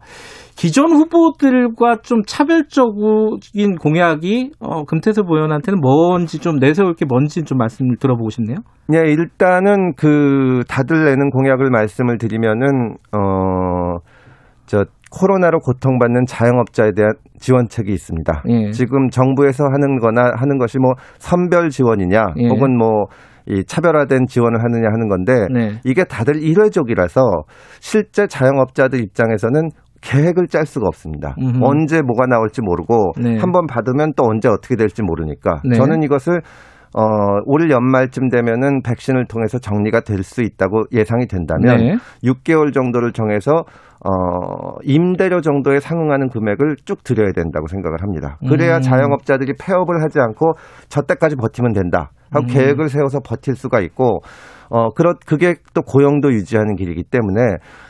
기존 후보들과 좀 차별적인 공약이 어, 금태섭 의원한테는 뭔지 좀 내세울 게 뭔지 좀 말씀을 들어보고 싶네요. 예, 일단은 그 다들 내는 공약을 말씀을 드리면은 어, 저 코로나로 고통받는 자영업자에 대한 지원책이 있습니다. 예. 지금 정부에서 하는 거나 하는 것이 뭐 선별 지원이냐 예. 혹은 뭐이 차별화된 지원을 하느냐 하는 건데 네. 이게 다들 일회적이라서 실제 자영업자들 입장에서는 계획을 짤 수가 없습니다. 음흠. 언제 뭐가 나올지 모르고 네. 한번 받으면 또 언제 어떻게 될지 모르니까 네. 저는 이것을 어, 올 연말쯤 되면은 백신을 통해서 정리가 될 수 있다고 예상이 된다면 네. 6개월 정도를 정해서 어, 임대료 정도에 상응하는 금액을 쭉 드려야 된다고 생각을 합니다. 그래야 음. 자영업자들이 폐업을 하지 않고 저 때까지 버티면 된다. 하고 음. 계획을 세워서 버틸 수가 있고 어, 그렇, 그게 또 고용도 유지하는 길이기 때문에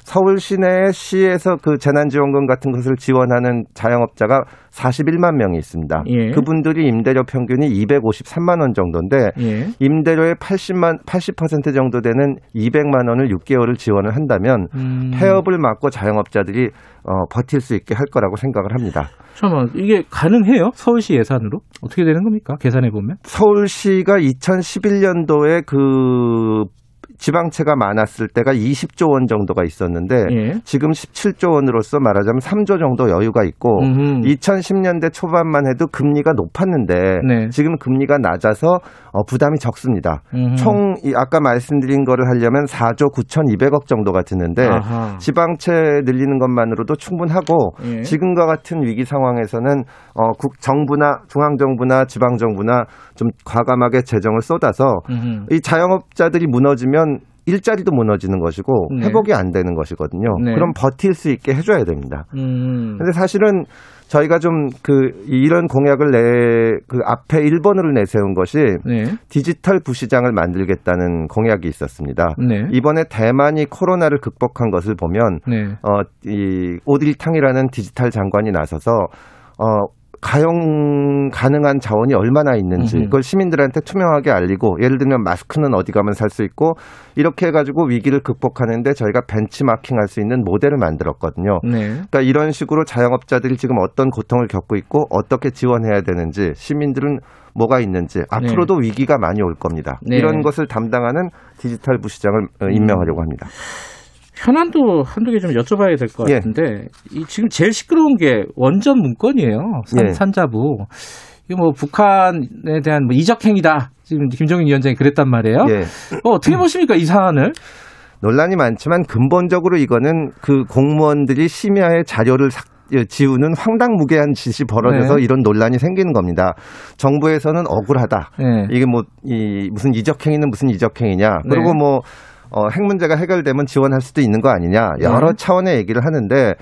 서울 시내 시에서 그 재난지원금 같은 것을 지원하는 자영업자가 41만 명이 있습니다. 예. 그분들이 임대료 평균이 253만 원 정도인데 예. 임대료의 80만 80% 정도 되는 200만 원을 6개월을 지원을 한다면 음. 폐업을 막고 자영업자들이 어, 버틸 수 있게 할 거라고 생각을 합니다. 잠깐만 이게 가능해요? 서울시 예산으로 어떻게 되는 겁니까? 계산해 보면. 서울시가 2011년도에 그 지방채가 많았을 때가 20조 원 정도가 있었는데 예. 지금 17조 원으로서 말하자면 3조 정도 여유가 있고 음흠. 2010년대 초반만 해도 금리가 높았는데 네. 지금 금리가 낮아서 어, 부담이 적습니다. 음흠. 총이 아까 말씀드린 거를 하려면 4조 9,200억 정도가 드는데 아하. 지방채 늘리는 것만으로도 충분하고 예. 지금과 같은 위기 상황에서는 어, 국 정부나 중앙 정부나 지방 정부나 좀 과감하게 재정을 쏟아서 음흠. 이 자영업자들이 무너지면 일자리도 무너지는 것이고 네. 회복이 안 되는 것이거든요. 네. 그럼 버틸 수 있게 해줘야 됩니다. 음. 근데 사실은 저희가 좀 그 이런 공약을 내 그 앞에 1번으로 내세운 것이 네. 디지털 부시장을 만들겠다는 공약이 있었습니다. 네. 이번에 대만이 코로나를 극복한 것을 보면 네. 어, 이 오딜탕이라는 디지털 장관이 나서서 어, 가용 가능한 자원이 얼마나 있는지. 그걸 시민들한테 투명하게 알리고 예를 들면 마스크는 어디 가면 살 수 있고 이렇게 해가지고 위기를 극복하는데 저희가 벤치마킹할 수 있는 모델을 만들었거든요. 네. 그러니까 이런 식으로 자영업자들이 지금 어떤 고통을 겪고 있고 어떻게 지원해야 되는지 시민들은 뭐가 있는지 앞으로도 위기가 많이 올 겁니다. 네. 이런 것을 담당하는 디지털 부시장을 어, 임명하려고 합니다. 현안도 한두 개 좀 여쭤봐야 될것 예. 같은데 이 지금 제일 시끄러운 게 원전 문건이에요. 산, 예. 산자부. 이거 뭐 북한에 대한 뭐 이적 행위다. 지금 김정인 위원장이 그랬단 말이에요. 예. 어, 어떻게 보십니까 이 사안을? 논란이 많지만 근본적으로 이거는 그 공무원들이 심야에 자료를 삭- 예, 지우는 황당무계한 짓이 벌어져서 네. 이런 논란이 생기는 겁니다. 정부에서는 억울하다. 네. 이게 뭐 이 무슨 이적행위는 무슨 이적행위냐. 네. 그리고 뭐 어, 핵 문제가 해결되면 지원할 수도 있는 거 아니냐. 여러 네. 차원의 얘기를 하는데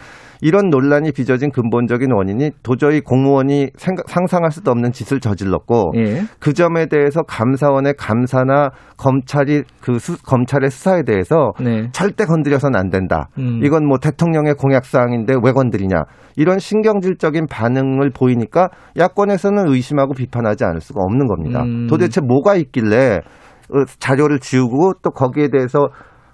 이런 논란이 빚어진 근본적인 원인이 도저히 공무원이 생각- 상상할 수도 없는 짓을 저질렀고 예. 그 점에 대해서 감사원의 감사나 검찰이 그 수- 검찰의 수사에 대해서 네. 절대 건드려서는 안 된다. 음. 이건 뭐 대통령의 공약 사항인데 왜 건드리냐. 이런 신경질적인 반응을 보이니까 야권에서는 의심하고 비판하지 않을 수가 없는 겁니다. 음. 도대체 뭐가 있길래 어, 자료를 지우고 또 거기에 대해서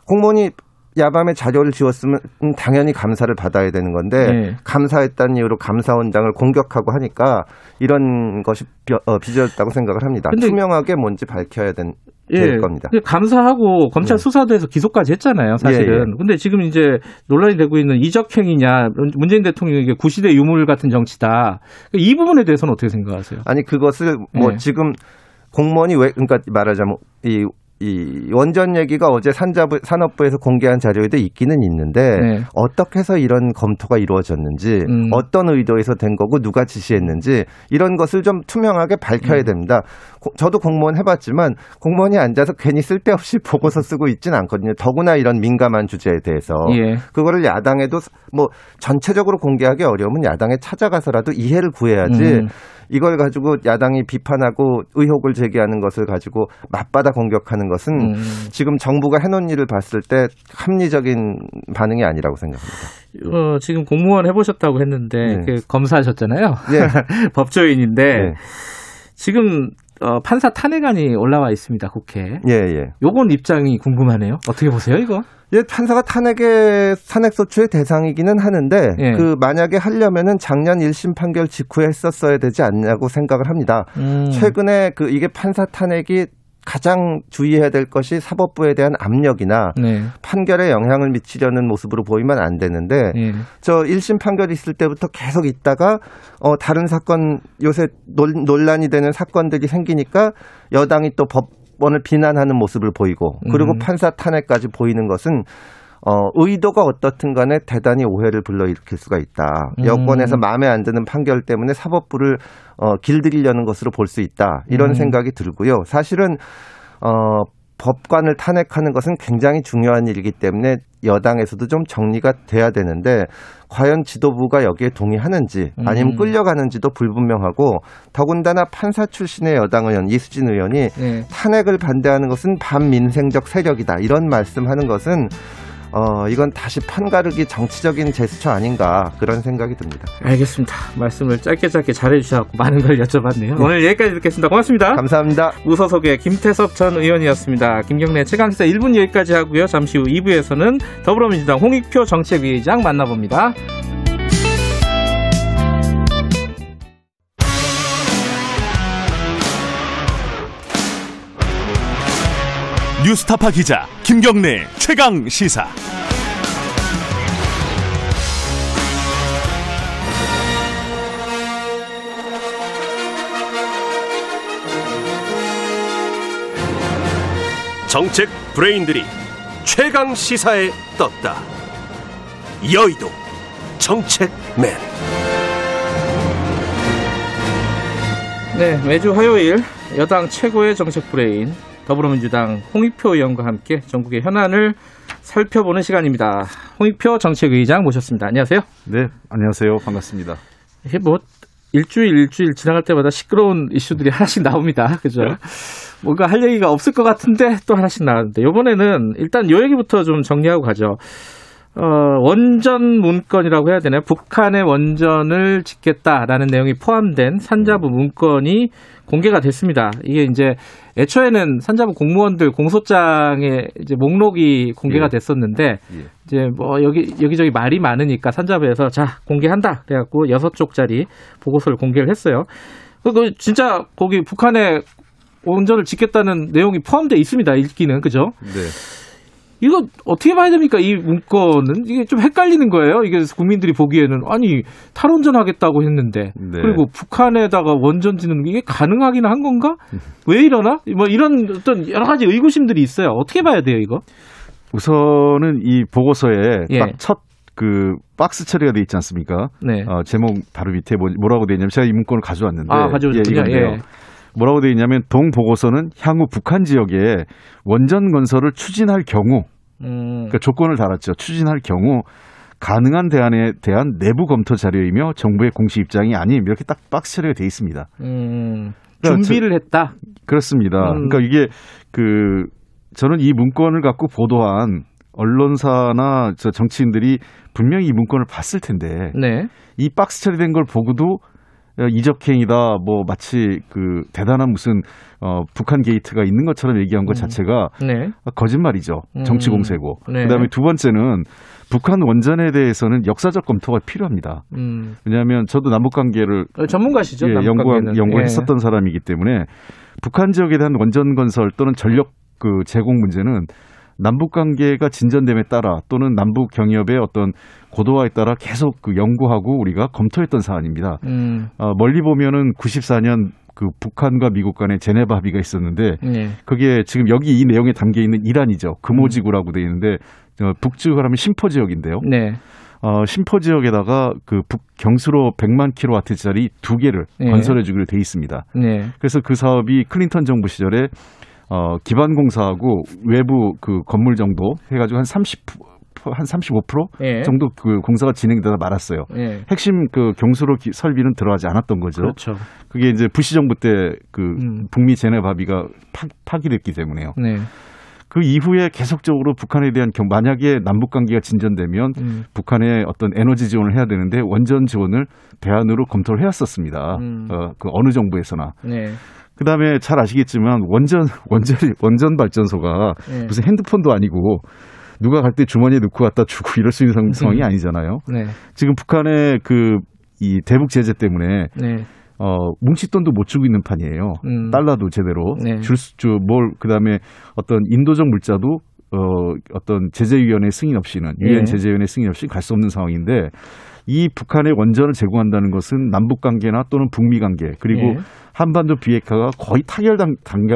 공무원이 야밤에 자료를 지웠으면 당연히 감사를 받아야 되는 건데 네. 감사했다는 이유로 감사원장을 공격하고 하니까 이런 것이 비, 어, 빚었다고 생각을 합니다. 투명하게 뭔지 밝혀야 된, 예. 될 겁니다. 감사하고 검찰 네. 수사도 해서 기소까지 했잖아요, 사실은. 예, 예. 근데 지금 이제 논란이 되고 있는 이적행위냐, 문재인 대통령에게 구시대 유물 같은 정치다. 이 부분에 대해서는 어떻게 생각하세요? 아니 그것을 뭐 네. 지금 공무원이 왜 그러니까 말하자면 이 이 원전 얘기가 어제 산자부 산업부에서 공개한 자료에도 있기는 있는데 네. 어떻게 해서 이런 검토가 이루어졌는지 음. 어떤 의도에서 된 거고 누가 지시했는지 이런 것을 좀 투명하게 밝혀야 음. 됩니다. 고- 저도 공무원 해봤지만 공무원이 앉아서 괜히 쓸데없이 *laughs* 보고서 쓰고 있지는 않거든요. 더구나 이런 민감한 주제에 대해서 예. 그거를 야당에도 뭐 전체적으로 공개하기 어려우면 야당에 찾아가서라도 이해를 구해야지 음. 이걸 가지고 야당이 비판하고 의혹을 제기하는 것을 가지고 맞받아 공격하는 것은 음. 지금 정부가 해놓은 일을 봤을 때 합리적인 반응이 아니라고 생각합니다. 어, 지금 공무원 해보셨다고 했는데, 네. 그 검사하셨잖아요. 예. *laughs* 법조인인데, 네. 지금 어, 판사 탄핵안이 올라와 있습니다, 국회에. 예, 예. 요건 입장이 궁금하네요. 어떻게 보세요, 이거? 예, 판사가 탄핵의 탄핵소추의 대상이기는 하는데 예. 그 만약에 하려면은 작년 1심 판결 직후에 했었어야 되지 않냐고 생각을 합니다. 음. 최근에 그 이게 판사 탄핵이 가장 주의해야 될 것이 사법부에 대한 압력이나 네. 판결에 영향을 미치려는 모습으로 보이면 안 되는데 예. 저 1심 판결 있을 때부터 계속 있다가 어 다른 사건 요새 논, 논란이 되는 사건들이 생기니까 여당이 또법 원을 비난하는 모습을 보이고 그리고 음. 판사 탄핵까지 보이는 것은 어 의도가 어떻든 간에 대단히 오해를 불러일으킬 수가 있다. 음. 여권에서 마음에 안 드는 판결 때문에 사법부를 어 길들이려는 것으로 볼 수 있다. 이런 음. 생각이 들고요. 사실은 어 법관을 탄핵하는 것은 굉장히 중요한 일이기 때문에 여당에서도 좀 정리가 돼야 되는데 과연 지도부가 여기에 동의하는지 아니면 음. 끌려가는지도 불분명하고 더군다나 판사 출신의 여당 의원 이수진 의원이 예. 탄핵을 반대하는 것은 반민생적 세력이다 이런 말씀하는 것은 어 이건 다시 판가르기 정치적인 제스처 아닌가 그런 생각이 듭니다. 알겠습니다. 말씀을 짧게 짧게 잘해주셔서 많은 걸 여쭤봤네요. 오늘 여기까지 듣겠습니다. 고맙습니다. 감사합니다. 우서석의 김태섭 전 의원이었습니다. 김경래 최강기사 1분 여기까지 하고요. 잠시 후 2부에서는 더불어민주당 홍익표 정책위의장 만나봅니다. 뉴스타파 기자 김경래 최강 시사. 정책 브레인들이 최강 시사에 떴다. 여의도 정책맨. 네, 매주 화요일 여당 최고의 정책 브레인 더불어민주당 홍익표 의원과 함께 전국의 현안을 살펴보는 시간입니다. 홍익표 정책의장 모셨습니다. 안녕하세요. 네, 안녕하세요. 반갑습니다. 이게 뭐 일주일 일주일 지나갈 때마다 시끄러운 이슈들이 하나씩 나옵니다. 그죠? 뭔가 할 얘기가 없을 것 같은데 또 하나씩 나왔는데 이번에는 일단 요 얘기부터 좀 정리하고 가죠. 어, 원전 문건이라고 해야 되나요? 북한의 원전을 짓겠다라는 내용이 포함된 산자부 문건이 공개가 됐습니다. 이게 이제 애초에는 산자부 공무원들 공소장에 이제 목록이 공개가 예. 됐었는데 예. 이제 뭐 여기 여기저기 말이 많으니까 산자부에서 자 공개한다 그래갖고 여섯 쪽짜리 보고서를 공개를 했어요. 그 진짜 거기 북한에 원전을 짓겠다는 내용이 포함되어 있습니다. 읽기는 그죠? 네. 이거 어떻게 봐야 됩니까? 이 문건은 이게 좀 헷갈리는 거예요. 이게 국민들이 보기에는 아니 탈원전 하겠다고 했는데 네. 그리고 북한에다가 원전 짓는 이게 가능하기는 한 건가? 왜 이러나? 뭐 이런 어떤 여러 가지 의구심들이 있어요. 어떻게 봐야 돼요, 이거? 우선은 이 보고서에 예. 딱첫 그 박스 처리가 돼 있지 않습니까? 네. 어, 제목 바로 밑에 뭐, 뭐라고 돼 있냐면 제가 이 문건을 가져왔는데 아, 가져오셨군요. 예. 예. 뭐라고 돼 있냐면 동 보고서는 향후 북한 지역에 원전 건설을 추진할 경우 음, 그러니까 조건을 달았죠. 추진할 경우 가능한 대안에 대한 내부 검토 자료이며 정부의 공식 입장이 아님 이렇게 딱 박스 처리가 돼 있습니다. 음, 그러니까 준비를 했다. 그렇습니다. 음. 그러니까 이게 그 저는 이 문건을 갖고 보도한 언론사나 저 정치인들이 분명히 이 문건을 봤을 텐데 네. 이 박스 처리된 걸 보고도 이적행이다, 뭐 마치 그 대단한 무슨 어, 북한 게이트가 있는 것처럼 얘기한 것 자체가 네. 거짓말이죠. 정치 음. 공세고. 네. 그다음에 두 번째는 북한 원전에 대해서는 역사적 검토가 필요합니다. 음. 왜냐하면 저도 남북 관계를 어, 전문가시죠. 예, 남북 연구 관계는. 연구를 예. 했었던 사람이기 때문에 북한 지역에 대한 원전 건설 또는 전력 그 제공 문제는 남북 관계가 진전됨에 따라 또는 남북 경협의 어떤 고도화에 따라 계속 그 연구하고 우리가 검토했던 사안입니다. 음. 어, 멀리 보면은 94년 그 북한과 미국 간의 제네바 합의가 있었는데 네. 그게 지금 여기 이 내용에 담겨 있는 이란이죠. 금오지구라고 돼 있는데 어, 북지구가 하면 심포 지역인데요. 네. 어, 심포 지역에다가 그 북 경수로 100만 킬로와트짜리 두 개를 네. 건설해 건설해 주기로 돼 있습니다. 네. 그래서 그 사업이 클린턴 정부 시절에 어, 기반 공사하고 외부 그 건물 정도 해가지고 한 30, 한 35% 예. 정도 그 공사가 진행되다 말았어요. 예. 핵심 그 경수로 기- 설비는 들어가지 않았던 거죠. 그렇죠. 그게 이제 부시 정부 때그 음. 북미 제네바 합의가 파, 파기됐기 때문에요. 네. 그 이후에 계속적으로 북한에 대한 경, 만약에 남북 관계가 진전되면 음. 북한에 어떤 에너지 지원을 해야 되는데 원전 지원을 대안으로 검토를 해왔었습니다. 음. 어, 그 어느 정부에서나. 네. 그 다음에 잘 아시겠지만 원전 *laughs* 원전 원전 발전소가 네. 무슨 핸드폰도 아니고 누가 갈 때 주머니에 넣고 갖다 주고 이럴 수 있는 상- 상황이 아니잖아요. 네. 지금 북한의 그 이 대북 제재 때문에 네. 어 뭉칫돈도 못 주고 있는 판이에요. 음. 달러도 제대로 네. 줄뭘 그다음에 어떤 인도적 물자도 어 어떤 제재위원회 승인 없이는 유엔 예. 제재위원회 승인 없이 갈 수 없는 상황인데 이 북한의 원전을 제공한다는 것은 남북 관계나 또는 북미 관계 그리고 예. 한반도 비핵화가 거의 타결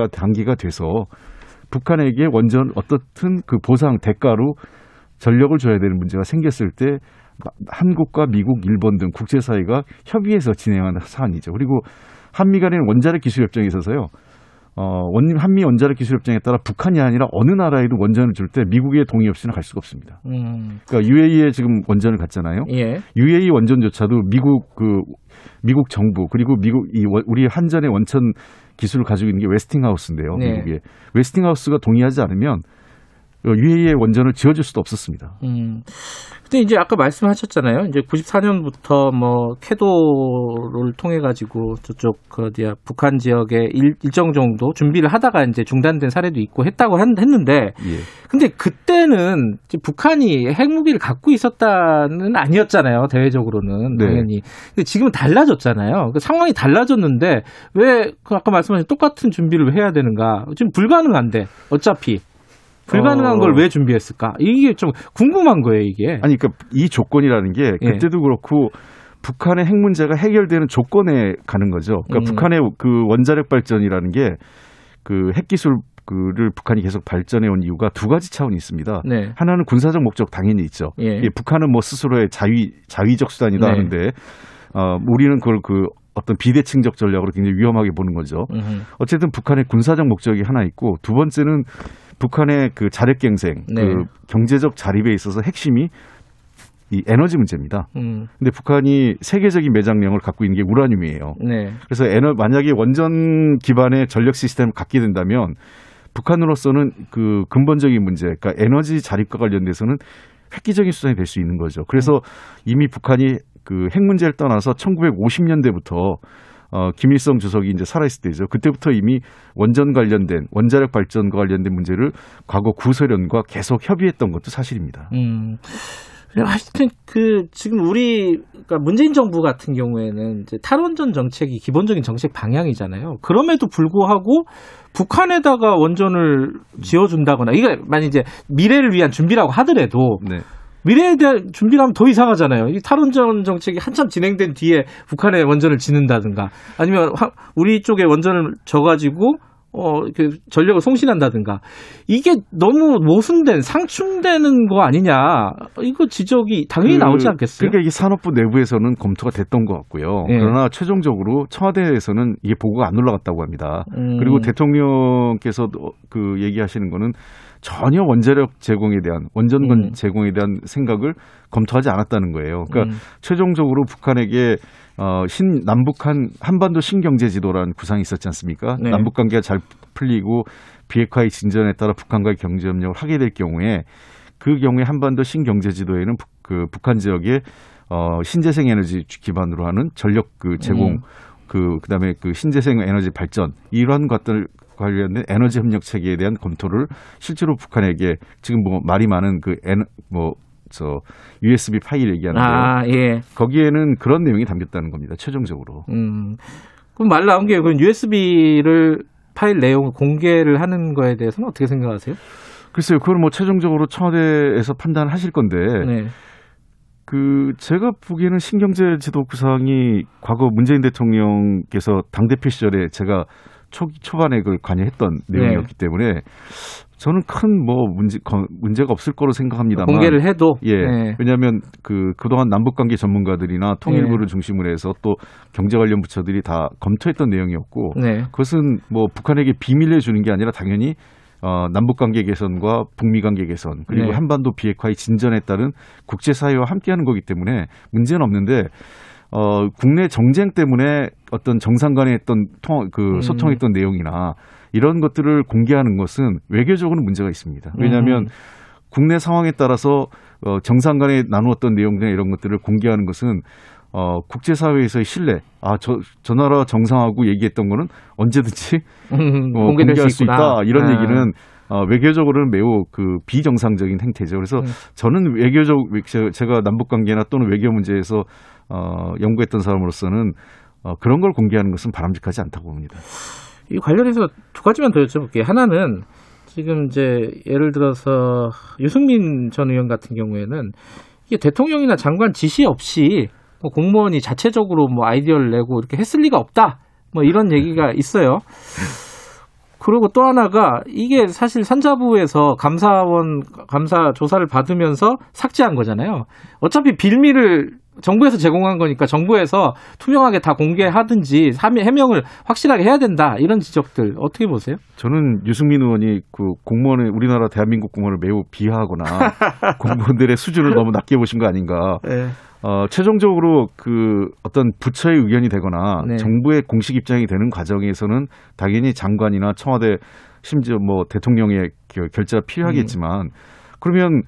단계가 돼서 북한에게 원전 어떻든 그 보상 대가로 전력을 줘야 되는 문제가 생겼을 때 한국과 미국, 일본 등 국제사회가 협의해서 진행하는 사안이죠. 그리고 한미 간에는 원자력 기술 협정이 있어서요. 어, 원, 한미 원자력 기술 협정에 따라 북한이 아니라 어느 나라에도 원전을 줄 때 미국의 동의 없이는 갈 수가 없습니다. 음. 그러니까 UAE에 지금 원전을 갔잖아요. 예. UAE 원전조차도 미국 그 미국 정부 그리고 미국 이 원- 우리 한전의 원천 기술을 가지고 있는 게 웨스팅하우스인데요. 네. 미국에 웨스팅하우스가 동의하지 않으면 UAE의 원전을 지어줄 수도 없었습니다. 음. 근데 이제 아까 말씀하셨잖아요. 이제 94년부터 뭐 캐도를 통해 가지고 저쪽 그 어디야 북한 지역에 일, 일정 정도 준비를 하다가 이제 중단된 사례도 있고 했다고 한- 했는데 예. 근데 그때는 북한이 핵무기를 갖고 있었다는 아니었잖아요. 대외적으로는 네. 당연히. 근데 지금은 달라졌잖아요. 그 상황이 달라졌는데 왜그 아까 말씀하신 똑같은 준비를 왜 해야 되는가? 지금 불가능한데 어차피 불가능한 어. 걸왜 준비했을까? 이게 좀 궁금한 거예요, 이게. 아니 그러니까 이 조건이라는 게 예. 그때도 그렇고 북한의 핵 문제가 해결되는 조건에 가는 거죠. 그러니까 음. 북한의 그 원자력 발전이라는 게 그 핵기술 그를 북한이 계속 발전해 온 이유가 두 가지 차원이 있습니다. 네. 하나는 군사적 목적 당연히 있죠. 예. 이 북한은 뭐 스스로의 자위 자위적 수단이다 네. 하는데 어 우리는 그걸 그 어떤 비대칭적 전략으로 굉장히 위험하게 보는 거죠. 음흠. 어쨌든 북한의 군사적 목적이 하나 있고 두 번째는 북한의 그 자력갱생, 네. 그 경제적 자립에 있어서 핵심이 이 에너지 문제입니다. 음. 근데 북한이 세계적인 매장량을 갖고 있는 게 우라늄이에요. 네. 그래서 에너 만약에 원전 기반의 전력 시스템을 갖게 된다면 북한으로서는 그 근본적인 문제, 그러니까 에너지 자립과 관련돼서는 획기적인 수단이 될 수 있는 거죠. 그래서 이미 북한이 그 핵 문제를 떠나서 1950년대부터 어, 김일성 주석이 이제 살아있을 때죠. 그때부터 이미 원전 관련된 원자력 발전과 관련된 문제를 과거 구소련과 계속 협의했던 것도 사실입니다. 음. 하여튼 그 지금 우리 그러니까 문재인 정부 같은 경우에는 이제 탈원전 정책이 기본적인 정책 방향이잖아요. 그럼에도 불구하고 북한에다가 원전을 지어준다거나 이게 만약 이제 미래를 위한 준비라고 하더라도 네. 미래에 대한 준비를 하면 더 이상하잖아요. 이 탈원전 정책이 한참 진행된 뒤에 북한에 원전을 짓는다든가 아니면 화- 우리 쪽에 원전을 져가지고 어, 이렇게 전력을 송신한다든가 이게 너무 모순된 상충되는 거 아니냐 이거 지적이 당연히 그- 나오지 않겠어요? 그러니까 이게 산업부 내부에서는 검토가 됐던 것 같고요. 예. 그러나 최종적으로 청와대에서는 이게 보고가 안 올라갔다고 합니다. 음. 그리고 대통령께서도 그 얘기하시는 거는 전혀 원자력 제공에 대한 원전건 음. 제공에 대한 생각을 검토하지 않았다는 거예요. 그러니까 음. 최종적으로 북한에게 어, 신 남북한 한반도 신경제 지도라는 구상이 있었지 않습니까? 네. 남북 관계가 잘 풀리고 비핵화의 진전에 따라 북한과의 경제 협력을 하게 될 경우에 그 경우에 한반도 신경제 지도에는 북, 그 북한 지역에 어, 신재생 에너지 기반으로 하는 전력 그 제공 음. 그 그다음에 그 신재생 에너지 발전 이러한 것들 관련된 에너지 협력 체계에 대한 검토를 실제로 북한에게 지금 뭐 말이 많은 그 그뭐저 USB 파일 얘기하는데요. 아, 예. 거기에는 그런 내용이 담겼다는 겁니다. 최종적으로. 음. 그럼 말 나온 게, 그 USB를 파일 내용을 공개를 하는 거에 대해서는 어떻게 생각하세요? 글쎄요, 그걸 뭐 최종적으로 청와대에서 판단하실 건데, 네. 그 제가 보기에는 신경제 지도 구상이 과거 문재인 대통령께서 당 대표 시절에 제가 초 초반에 그걸 관여했던 네. 내용이었기 때문에 저는 큰 뭐 문제 거- 문제가 없을 거로 생각합니다만 공개를 해도. 예. 네. 왜냐하면 그 그동안 남북 관계 전문가들이나 통일부를 중심으로 해서 또 경제 관련 부처들이 다 검토했던 내용이었고 네. 그것은 뭐 북한에게 비밀을 주는 게 아니라 당연히 어, 남북 관계 개선과 북미 관계 개선 그리고 네. 한반도 비핵화의 진전에 따른 국제 사회와 함께하는 거기 때문에 문제는 없는데 어, 국내 정쟁 때문에 어떤 정상 간에 했던 통, 그 음. 소통했던 내용이나 이런 것들을 공개하는 것은 외교적으로는 문제가 있습니다. 왜냐하면 음. 국내 상황에 따라서 어, 정상 간에 나누었던 내용이나 이런 것들을 공개하는 것은 어, 국제사회에서의 신뢰, 아, 저, 저 나라 정상하고 얘기했던 거는 언제든지 음, 어, 공개될 공개할 수. 있다. 이런 아. 얘기는 어, 외교적으로는 매우 그 비정상적인 행태죠. 그래서 음. 저는 외교적 제- 제가 남북 관계나 또는 외교 문제에서 어, 연구했던 사람으로서는 어, 그런 걸 공개하는 것은 바람직하지 않다고 봅니다. 이 관련해서 두 가지만 더 여쭤볼게요. 하나는 지금 이제 예를 들어서 유승민 전 의원 같은 경우에는 이게 대통령이나 장관 지시 없이 뭐 공무원이 자체적으로 뭐 아이디어를 내고 이렇게 했을 리가 없다. 뭐 이런 얘기가 있어요. 그리고 또 하나가 이게 사실 산자부에서 감사원 감사 조사를 받으면서 삭제한 거잖아요. 어차피 빌미를 정부에서 제공한 거니까 정부에서 투명하게 다 공개하든지 함- 해명을 확실하게 해야 된다. 이런 지적들 어떻게 보세요? 저는 유승민 의원이 그 공무원의 우리나라 대한민국 공무원을 매우 비하하거나 *laughs* 공무원들의 수준을 너무 낮게 보신 거 아닌가. 네. 어, 최종적으로 그 어떤 부처의 의견이 되거나 네. 정부의 공식 입장이 되는 과정에서는 당연히 장관이나 청와대 심지어 뭐 대통령의 겨- 결재가 필요하겠지만 그러면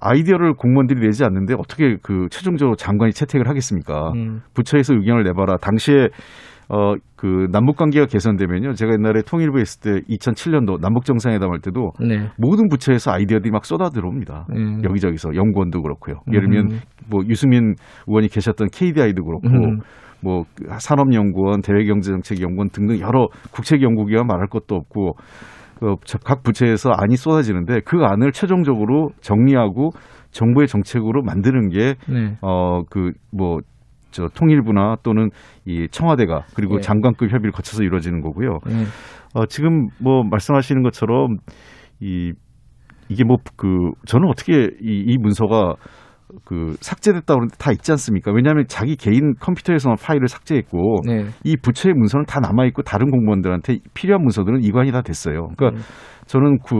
아이디어를 공무원들이 내지 않는데 어떻게 그 최종적으로 장관이 채택을 하겠습니까? 음. 부처에서 의견을 내봐라. 당시에 어 그 남북 관계가 개선되면요. 제가 옛날에 통일부 했을 때 2007년도 남북 정상회담 할 때도 네. 모든 부처에서 아이디어들이 막 쏟아 들어옵니다. 음. 여기저기서 연구원도 그렇고요. 예를 들면 음. 뭐 유승민 의원이 계셨던 KDI도 그렇고 음. 뭐 산업연구원, 대외경제정책연구원 등등 여러 국책연구기관 말할 것도 없고 그각 부처에서 안이 쏟아지는데 그 안을 최종적으로 정리하고 정부의 정책으로 만드는 게 네. 어그 뭐 저 통일부나 또는 이 청와대가 그리고 네. 장관급 협의를 거쳐서 이루어지는 거고요. 네. 어, 지금 뭐 말씀하시는 것처럼 이 이게 뭐 그 저는 어떻게 이, 이 문서가 그 삭제됐다 그러는데 다 있지 않습니까? 왜냐하면 자기 개인 컴퓨터에서만 파일을 삭제했고 네. 이 부처의 문서는 다 남아 있고 다른 공무원들한테 필요한 문서들은 이관이 다 됐어요. 그러니까 네. 저는 그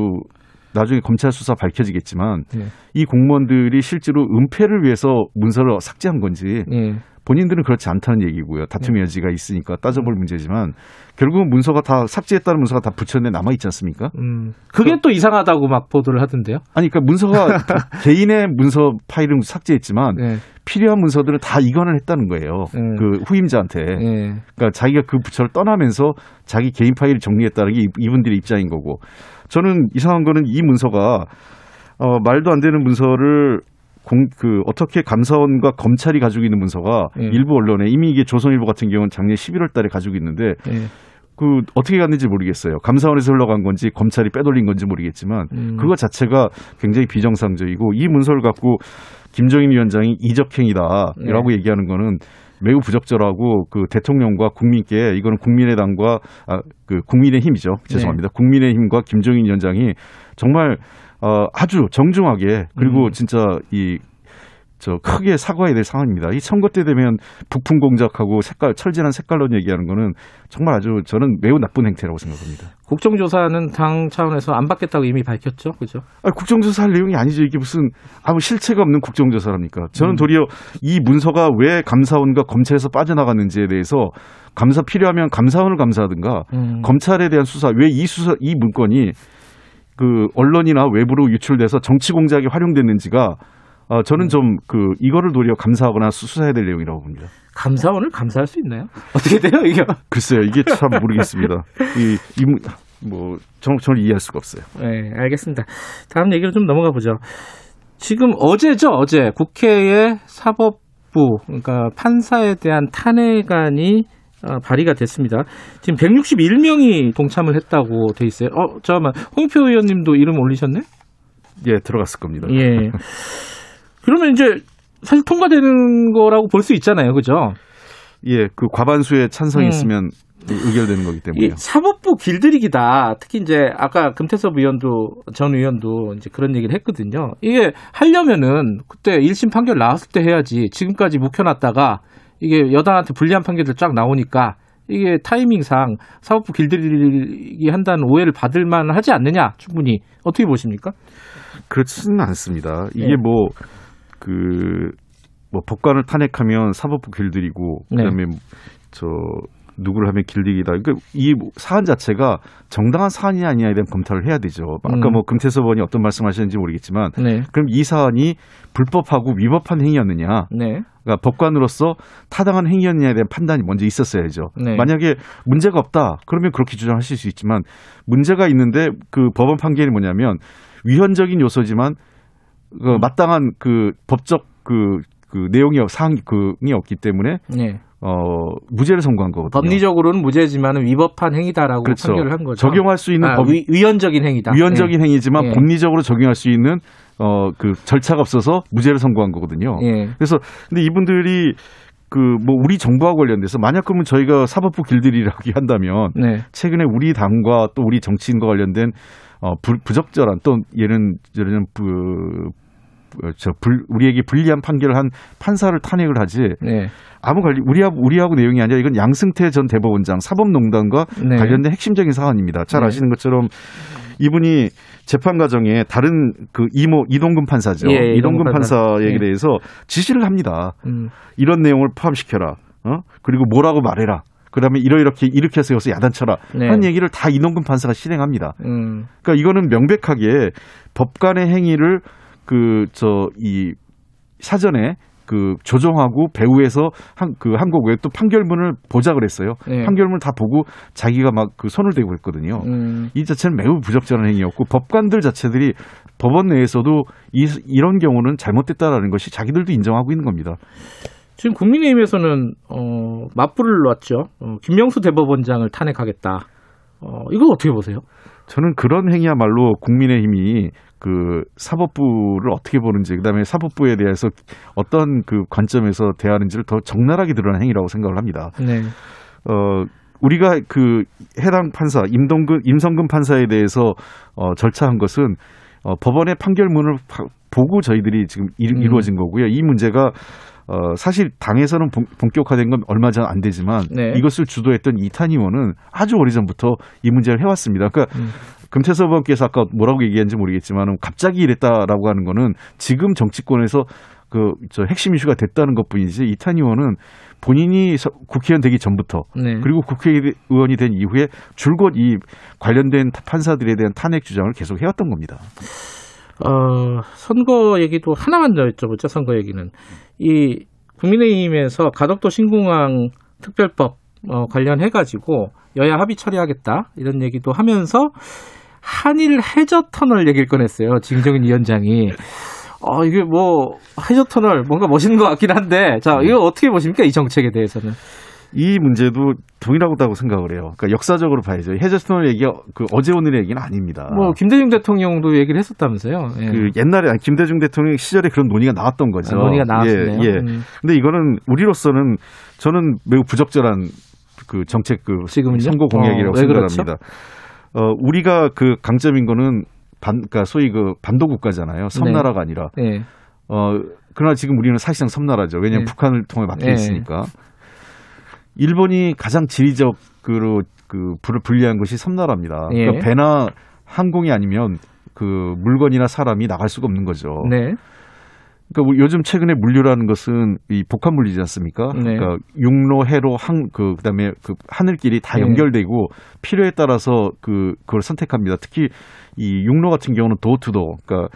나중에 검찰 수사 밝혀지겠지만 네. 이 공무원들이 실제로 은폐를 위해서 문서를 삭제한 건지 네. 본인들은 그렇지 않다는 얘기고요. 다툼의 여지가 있으니까 따져볼 문제지만 결국은 문서가 다 삭제했다는 문서가 다 부처에 남아 있지 않습니까? 음. 그게 또 이상하다고 막 보도를 하던데요. 아니 그러니까 문서가 *laughs* 개인의 문서 파일은 삭제했지만 네. 필요한 문서들은 다 이관을 했다는 거예요. 음. 그 후임자한테. 네. 그러니까 자기가 그 부처를 떠나면서 자기 개인 파일을 정리했다는 게 이- 이분들의 입장인 거고. 저는 이상한 거는 이 문서가 어, 말도 안 되는 문서를 공, 그, 어떻게 감사원과 검찰이 가지고 있는 문서가 예. 일부 언론에 이미 이게 조선일보 같은 경우는 작년 11월 달에 가지고 있는데 네. 그 어떻게 갔는지 모르겠어요. 감사원에서 흘러간 건지 검찰이 빼돌린 건지 모르겠지만 음. 그거 자체가 굉장히 비정상적이고 이 문서를 갖고 김정인 위원장이 이적행위다라고 네. 얘기하는 거는 매우 부적절하고 그 대통령과 국민께 이거는 국민의당과 아, 그 국민의 힘이죠. 죄송합니다. 네. 국민의 힘과 김정인 위원장이 정말 어, 아주 정중하게 그리고 음. 진짜 이 저 크게 사과해야 될 상황입니다. 이 선거 때 되면 북풍 공작하고 색깔 철진한 색깔론 얘기하는 거는 정말 아주 저는 매우 나쁜 행태라고 생각합니다. 국정조사는 당 차원에서 안 받겠다고 이미 밝혔죠. 그죠? 아니, 국정조사 할 내용이 아니죠. 이게 무슨 아무 실체가 없는 국정조사랍니까? 저는 음. 도리어 이 문서가 왜 감사원과 검찰에서 빠져나갔는지에 대해서 감사 필요하면 감사원을 감사하든가 음. 검찰에 대한 수사 왜 이 수사 이 문건이 그 언론이나 외부로 유출돼서 정치 공작에 활용됐는지가 어, 음. 저는 좀 그 이거를 도리어 감사하거나 수- 수사해야 될 내용이라고 봅니다. 감사원을 감사할 수 있나요? *laughs* 어떻게 돼요 이게? 글쎄요, 이게 참 모르겠습니다. 이, 이, 문- 뭐, 정, 저는 이해할 수가 없어요. 네, 알겠습니다. 다음 얘기로 좀 넘어가 보죠. 지금 어제죠, 어제 국회의 사법부, 그러니까 판사에 대한 탄핵안이 어, 발의가 됐습니다. 지금 161명이 동참을 했다고 돼 있어요. 어, 잠깐만, 홍표 의원님도 이름 올리셨네? 예, 들어갔을 겁니다. 예. 그러면 이제 사실 통과되는 거라고 볼 수 있잖아요, 그죠? 예, 그 과반수의 찬성이 음. 있으면 의결되는 거기 이 때문에요. 사법부 길들이기다. 특히 이제 아까 금태섭 의원도 전 의원도 이제 그런 얘기를 했거든요. 이게 하려면은 그때 1심 판결 나왔을 때 해야지. 지금까지 묵혀놨다가 이게 여당한테 불리한 판결들 쫙 나오니까 이게 타이밍상 사법부 길들이기 한다는 오해를 받을 만하지 않느냐 충분히 어떻게 보십니까? 그렇지는 않습니다. 이게 예. 뭐, 그, 뭐, 법관을 탄핵하면 사법부 길들이고, 그 네. 다음에 저, 누구를 하면 길들이기다. 그러니까 이 사안 자체가 정당한 사안이냐 아니냐에 대한 검토를 해야 되죠. 아까 음. 뭐 금태섭 의원이 어떤 말씀 하셨는지 모르겠지만, 네. 그럼 이 사안이 불법하고 위법한 행위였느냐. 네. 그러니까 법관으로서 타당한 행위였느냐에 대한 판단이 먼저 있었어야죠. 네. 만약에 문제가 없다, 그러면 그렇게 주장하실 수 있지만 문제가 있는데 그 법원 판결이 뭐냐면 위헌적인 요소지만 그 마땅한 그 법적 그, 그 내용이 없- 사항이 없기 때문에 네. 어 무죄를 선고한 거거든요. 법리적으로는 무죄지만 위법한 행위다라고 그렇죠. 판결을 한 거죠. 적용할 수 있는 아, 법 위, 위헌적인 행위다. 위헌적인 행위지만 예. 법리적으로 적용할 수 있는 어 그 절차가 없어서 무죄를 선고한 거거든요. 예. 그래서 근데 이분들이 그 뭐 우리 정부와 관련돼서 만약 그러면 저희가 사법부 길들이라고 *laughs* 한다면 네. 최근에 우리 당과 또 우리 정치인과 관련된 어 부, 부적절한 또 얘는 저는 그 저 불, 우리에게 불리한 판결을 한 판사를 탄핵을 하지 네. 아무 관리 우리하고 우리하고 내용이 아니라 이건 양승태 전 대법원장 사법농단과 네. 관련된 핵심적인 사안입니다. 잘 네. 아시는 것처럼 이분이 재판 과정에 다른 그 이모 이동근 판사죠. 예, 이동근 이동근 판사. 판사에게 예. 대해서 지시를 합니다. 음. 이런 내용을 포함시켜라. 어? 그리고 뭐라고 말해라. 그다음에 이러이렇게 이렇게 해서 여기서 야단쳐라. 네. 하는 얘기를 다 이동근 판사가 실행합니다. 음. 그러니까 이거는 명백하게 법관의 행위를 그 저 이 사전에 그 조정하고 배후에서 한 그 한국 외또 판결문을 보자 그랬어요. 네. 판결문 다 보고 자기가 막 그 손을 대고 했거든요. 음. 이 자체는 매우 부적절한 행위였고 법관들 자체들이 법원 내에서도 이, 이런 경우는 잘못됐다라는 것이 자기들도 인정하고 있는 겁니다. 지금 국민의힘에서는 어, 맞불을 놨죠. 어, 김명수 대법원장을 탄핵하겠다. 어, 이거 어떻게 보세요? 저는 그런 행위야말로 국민의힘이 그 사법부를 어떻게 보는지 그다음에 사법부에 대해서 어떤 그 관점에서 대하는지를 더 적나라하게 드러난 행위라고 생각을 합니다. 네. 어 우리가 그 해당 판사 임동근 임성근 판사에 대해서 어 절차한 것은 어 법원의 판결문을 파- 보고 저희들이 지금 이, 음. 이루어진 거고요. 이 문제가 어 사실 당에서는 본, 본격화된 건 얼마 전 안 되지만 네. 이것을 주도했던 이탄 의원은 아주 오래전부터 이 문제를 해왔습니다. 그러니까 음. 금태섭 의원께서 아까 뭐라고 얘기했는지 모르겠지만 갑자기 이랬다라고 하는 거는 지금 정치권에서 그 저 핵심 이슈가 됐다는 것뿐이지 이탄 의원은 본인이 서- 국회의원 되기 전부터 네. 그리고 국회의원이 된 이후에 줄곧 이 관련된 판사들에 대한 탄핵 주장을 계속 해왔던 겁니다. 어, 선거 얘기도 하나만 더 여쭤보죠. 선거 얘기는 이 국민의힘에서 가덕도 신공항 특별법 어, 관련해 가지고 여야 합의 처리하겠다 이런 얘기도 하면서 한일 해저 터널 얘기를 꺼냈어요. 진정인 위원장이. 어, 이게 뭐 해저 터널 뭔가 멋있는 것 같긴 한데 자 이거 어떻게 보십니까 이 정책에 대해서는? 이 문제도 동일하다고 생각을 해요. 그러니까 역사적으로 봐야죠. 해저스톤을 얘기 그 어제 오늘의 얘기는 아닙니다. 뭐 김대중 대통령도 얘기를 했었다면서요. 예. 그 옛날에 김대중 대통령 시절에 그런 논의가 나왔던 거죠. 아, 논의가 나왔네요. 예, 예. 음. 근데 이거는 우리로서는 저는 매우 부적절한 그 정책 그 지금은요? 선거 공약이라고 어, 왜 그렇죠? 생각합니다. 어, 우리가 그 강점인 거는 반, 그러니까 소위 그 반도 국가잖아요. 섬나라가 아니라. 예. 어, 그러나 지금 우리는 사실상 섬나라죠. 왜냐하면 네. 북한을 통해 막혀 네. 있으니까. 일본이 가장 지리적으로 그 불을 분리한 것이 섬나라입니다. 예. 그러니까 배나 항공이 아니면 그 물건이나 사람이 나갈 수가 없는 거죠. 네. 그러니까 요즘 최근에 물류라는 것은 이 복합 물리지 않습니까? 네. 그러니까 육로, 해로, 항, 그 그 다음에 그 하늘길이 다 네. 연결되고 필요에 따라서 그 그걸 선택합니다. 특히 이 육로 같은 경우는 도어투도, 그러니까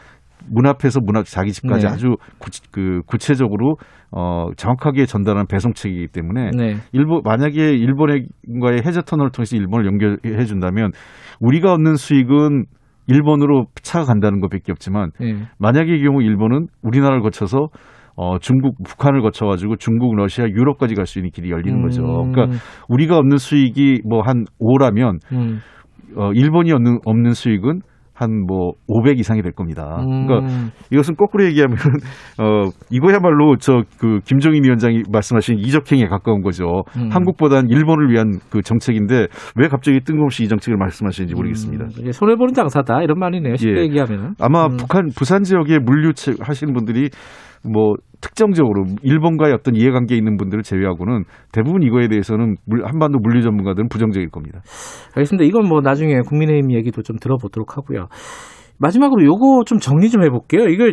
문 앞에서 문 앞 자기 집까지 네. 아주 구, 그 구체적으로 어 정확하게 전달하는 배송책이기 때문에 네. 일본 만약에 일본과의 해저 터널을 통해서 일본을 연결해 준다면 우리가 얻는 수익은 일본으로 차가 간다는 것밖에 없지만 네. 만약의 경우 일본은 우리나라를 거쳐서 어 중국 북한을 거쳐 가지고 중국 러시아 유럽까지 갈 수 있는 길이 열리는 거죠. 음. 그러니까 우리가 얻는 수익이 뭐 한 5라면 음. 어 일본이 얻는 없는 수익은 한뭐 500 이상이 될 겁니다. 그러니까 음. 이것은 거꾸로 얘기하면 *laughs* 어 이거야말로 저 그 김종인 위원장이 말씀하신 이적행에 가까운 거죠. 음. 한국보단 일본을 위한 그 정책인데 왜 갑자기 뜬금없이 이 정책을 말씀하시는지 모르겠습니다. 음, 이게 손해 보는 장사다 이런 말이네요. 쉽게 예. 얘기하면. 아마 음. 북한 부산 지역에 물류 채- 하시는 분들이 뭐 특정적으로 일본과의 어떤 이해관계 있는 분들을 제외하고는 대부분 이거에 대해서는 물- 한반도 물류 전문가들은 부정적일 겁니다. 알겠습니다. 이건 뭐 나중에 국민의힘 얘기도 좀 들어보도록 하고요. 마지막으로 요거 좀 정리 좀 해볼게요. 이거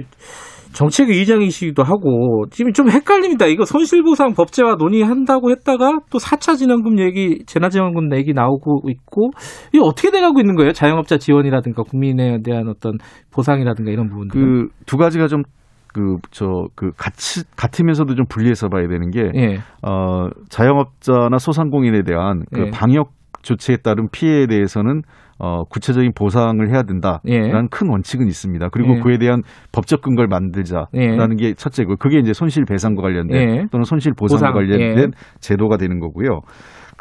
정책위 의장이시기도 하고 지금 좀 헷갈립니다. 이거 손실보상 법제화 논의한다고 했다가 또 4차 진원금 얘기, 재난지원금 얘기 나오고 있고 이게 어떻게 돼가고 있는 거예요? 자영업자 지원이라든가 국민에 대한 어떤 보상이라든가 이런 부분들. 그 두 가지가 좀 그 저 그 같이 같으면서도 좀 분리해서 봐야 되는 게 예. 어, 자영업자나 소상공인에 대한 그 예. 방역 조치에 따른 피해에 대해서는 어, 구체적인 보상을 해야 된다라는 예. 큰 원칙은 있습니다. 그리고 예. 그에 대한 법적 근거를 만들자라는 게 첫째고 그게 이제 손실배상과 관련된 예. 또는 손실보상과 보상, 관련된 예. 제도가 되는 거고요.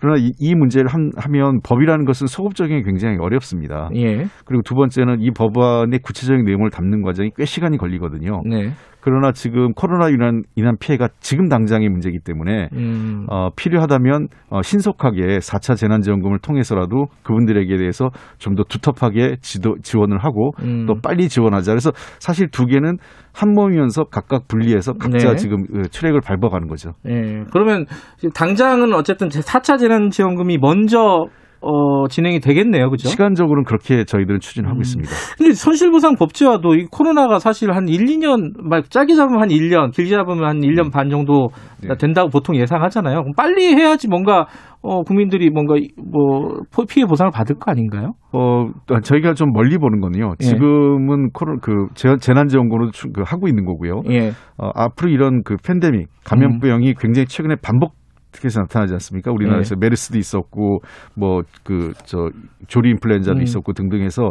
그러나 이, 이 문제를 함, 하면 법이라는 것은 소급 적용이 굉장히 어렵습니다. 예. 그리고 두 번째는 이 법안의 구체적인 내용을 담는 과정이 꽤 시간이 걸리거든요. 네. 그러나 지금 코로나 인한, 인한 피해가 지금 당장의 문제이기 때문에 음. 어, 필요하다면 어, 신속하게 4차 재난지원금을 통해서라도 그분들에게 대해서 좀 더 두텁하게 지도, 지원을 하고 음. 또 빨리 지원하자. 그래서 사실 두 개는 한 몸이면서 각각 분리해서 각자 네. 지금 그 트랙을 밟아가는 거죠. 예. 그러면 당장은 어쨌든 4차 재난지원금이 먼저 어, 진행이 되겠네요. 그죠? 시간적으로는 그렇게 저희들은 추진하고 음. 있습니다. 근데 손실보상 법제화도 이 코로나가 사실 한 1, 2년, 막 짧게 잡으면 한 1년, 길게 잡으면 한 1년 반 정도 네. 된다고 보통 예상하잖아요. 그럼 빨리 해야지 뭔가 어, 국민들이 뭔가 이- 뭐 포- 피해 보상을 받을 거 아닌가요? 어, 저희가 좀 멀리 보는 건요. 예. 지금은 코로 그 재- 재난 지원금으로 추- 그 하고 있는 거고요. 예. 어, 앞으로 이런 그 팬데믹 감염병이 굉장히 최근에 반복 해서 나타나지 않습니까? 우리나라에서 메르스도 있었고 뭐 그 저 조리 인플루엔자도 음. 있었고 등등해서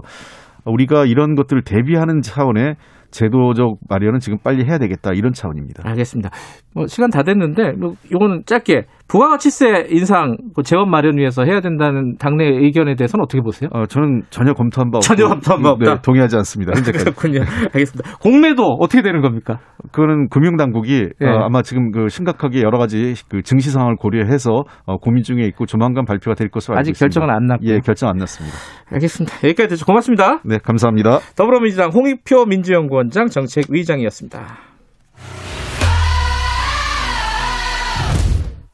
우리가 이런 것들을 대비하는 차원의 제도적 마련은 지금 빨리 해야 되겠다 이런 차원입니다. 알겠습니다. 뭐 시간 다 됐는데 뭐 요거는 짧게 부가가치세 인상 그 재원 마련 위해서 해야 된다는 당내 의견에 대해서는 어떻게 보세요? 어, 저는 전혀 검토한 바 없고 전혀 검토한 바 없다? 네, 동의하지 않습니다. 현재까지. *laughs* 그렇군요. 알겠습니다. 공매도 어떻게 되는 겁니까? 그거는 금융당국이 예. 어, 아마 지금 그 심각하게 여러 가지 그 증시 상황을 고려해서 어, 고민 중에 있고 조만간 발표가 될 것으로 알고 아직 있습니다. 결정은 안 났고요. 예, 결정 안 났습니다. 알겠습니다. 여기까지 듣죠. 고맙습니다. 네, 감사합니다. 더불어민주당 홍익표 민주연구원장 정책위의장이었습니다.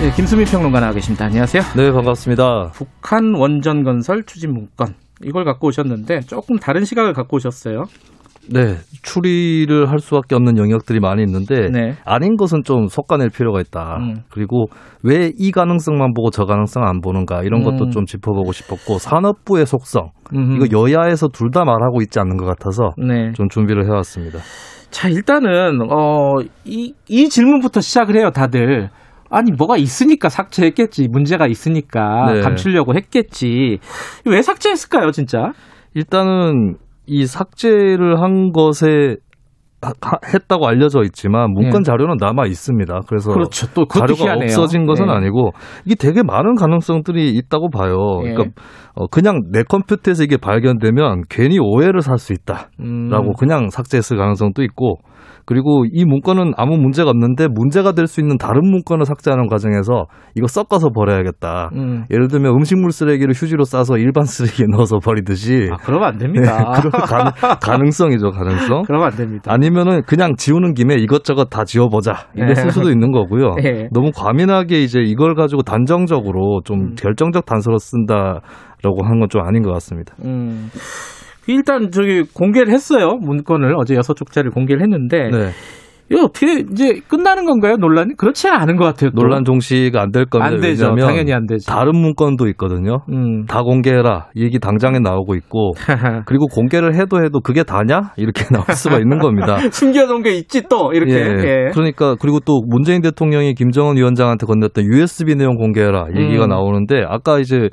네, 김수미 평론가 나와 계십니다. 안녕하세요. 네, 반갑습니다. 북한 원전 건설 추진 문건 이걸 갖고 오셨는데 조금 다른 시각을 갖고 오셨어요. 네, 추리를 할 수밖에 없는 영역들이 많이 있는데 네. 아닌 것은 좀 솎아낼 필요가 있다. 음. 그리고 왜 이 가능성만 보고 저 가능성 안 보는가 이런 것도 음. 좀 짚어보고 싶었고 산업부의 속성 음흠. 이거 여야에서 둘 다 말하고 있지 않는 것 같아서 네. 좀 준비를 해왔습니다. 자 일단은 어 이 이 질문부터 시작을 해요. 다들. 아니 뭐가 있으니까 삭제했겠지 문제가 있으니까 네. 감추려고 했겠지 왜 삭제했을까요 진짜 일단은 이 삭제를 한 것에 했다고 알려져 있지만 문건 네. 자료는 남아 있습니다. 그래서 그렇죠 또 그것도 자료가 희한해요. 없어진 것은 네. 아니고 이게 되게 많은 가능성들이 있다고 봐요. 예. 그러니까 어, 그냥 내 컴퓨터에서 이게 발견되면 괜히 오해를 살 수 있다라고 음. 그냥 삭제했을 가능성도 있고 그리고 이 문건은 아무 문제가 없는데 문제가 될 수 있는 다른 문건을 삭제하는 과정에서 이거 섞어서 버려야겠다. 음. 예를 들면 음식물 쓰레기를 휴지로 싸서 일반 *laughs* 쓰레기에 넣어서 버리듯이 아, 그러면 안 됩니다. 네, 그런 가능, 가능성이죠, 가능성. 그러면 안 됩니다. 아니면은 그냥 지우는 김에 이것저것 다 지워보자 네. 이랬을 수도 있는 거고요. 네. *laughs* 너무 과민하게 이제 이걸 가지고 단정적으로 좀 음. 결정적 단서로 쓴다라고 하는 건 좀 아닌 것 같습니다. 음. 일단 저기 공개를 했어요. 문건을 어제 여섯 쪽짜리 공개를 했는데 네. 이거 어떻게 이제 끝나는 건가요? 논란이 그렇지 않은 것 같아요. 또. 논란 종시가 안 될 겁니다. 안 되죠. 당연히 안 되죠. 다른 문건도 있거든요. 음. 다 공개해라. 이 얘기 당장에 나오고 있고 *laughs* 그리고 공개를 해도 해도 그게 다냐? 이렇게 *laughs* 나올 수가 있는 겁니다. *laughs* 숨겨놓은 게 있지 또 이렇게. 예. 예. 그러니까 그리고 또 문재인 대통령이 김정은 위원장한테 건넸던 USB 내용 공개해라 얘기가 음. 나오는데 아까 이제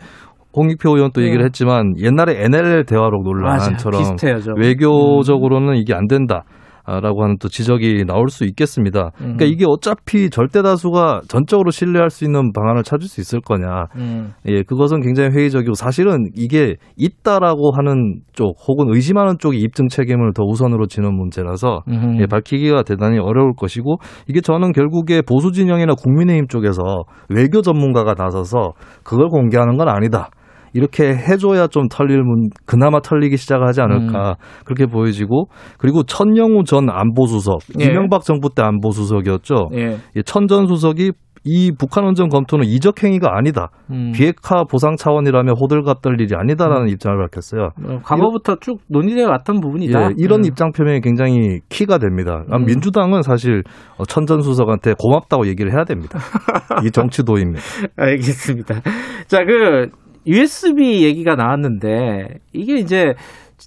홍익표 의원 또 얘기를 음. 했지만 옛날에 NLL 대화록 논란처럼. 좀. 외교적으로는 이게 안 된다. 라고 하는 또 지적이 나올 수 있겠습니다. 그러니까 음. 이게 어차피 절대 다수가 전적으로 신뢰할 수 있는 방안을 찾을 수 있을 거냐. 음. 예, 그것은 굉장히 회의적이고 사실은 이게 있다라고 하는 쪽 혹은 의심하는 쪽이 입증 책임을 더 우선으로 지는 문제라서 음. 예, 밝히기가 대단히 어려울 것이고 이게 저는 결국에 보수 진영이나 국민의힘 쪽에서 외교 전문가가 나서서 그걸 공개하는 건 아니다. 이렇게 해줘야 좀 털릴 문, 그나마 털리기 시작하지 않을까 그렇게 보여지고 그리고 천영우 전 안보수석 예. 이명박 정부 때 안보수석이었죠. 예. 예, 천전 수석이 이 북한 원전 검토는 이적 행위가 아니다. 음. 비핵화 보상 차원이라면 호들갑 떨 일이 아니다라는 입장을 밝혔어요. 어, 과거부터 쭉 논의되어 왔던 부분이다. 예, 이런 음. 입장 표명이 굉장히 키가 됩니다. 아, 음. 민주당은 사실 어, 천전 수석한테 고맙다고 얘기를 해야 됩니다. *laughs* 이 정치도입니다. 알겠습니다. 자, 그 USB 얘기가 나왔는데 이게 이제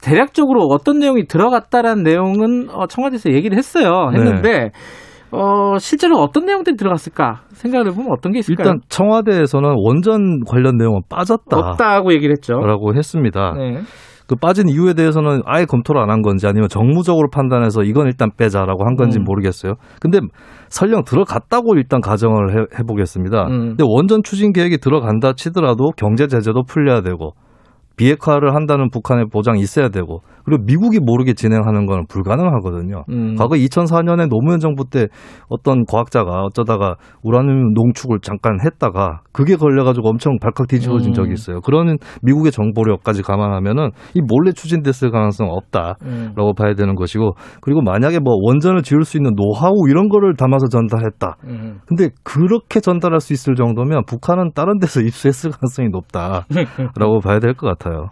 대략적으로 어떤 내용이 들어갔다라는 내용은 어, 청와대에서 얘기를 했어요. 했는데 어, 실제로 어떤 내용들이 들어갔을까 생각을 해보면 어떤 게 있을까요? 일단 청와대에서는 원전 관련 내용은 빠졌다라고 없다고 얘기를 했죠. 했습니다. 네. 그 빠진 이유에 대해서는 아예 검토를 안 한 건지 아니면 정무적으로 판단해서 이건 일단 빼자라고 한 건지 음. 는 모르겠어요. 근데 설령 들어갔다고 일단 가정을 해, 해보겠습니다. 음. 근데 원전 추진 계획이 들어간다 치더라도 경제 제재도 풀려야 되고 비핵화를 한다는 북한의 보장이 있어야 되고 그리고 미국이 모르게 진행하는 건 불가능하거든요. 음. 과거 2004년에 노무현 정부 때 어떤 과학자가 어쩌다가 우라늄 농축을 잠깐 했다가 그게 걸려가지고 엄청 발칵 뒤집어진 음. 적이 있어요. 그런 미국의 정보력까지 감안하면은 이 몰래 추진됐을 가능성 없다라고 음. 봐야 되는 것이고 그리고 만약에 뭐 원전을 지을 수 있는 노하우 이런 거를 담아서 전달했다. 음. 근데 그렇게 전달할 수 있을 정도면 북한은 다른 데서 *laughs* 입수했을 가능성이 높다라고 *laughs* 봐야 될 것 같아요.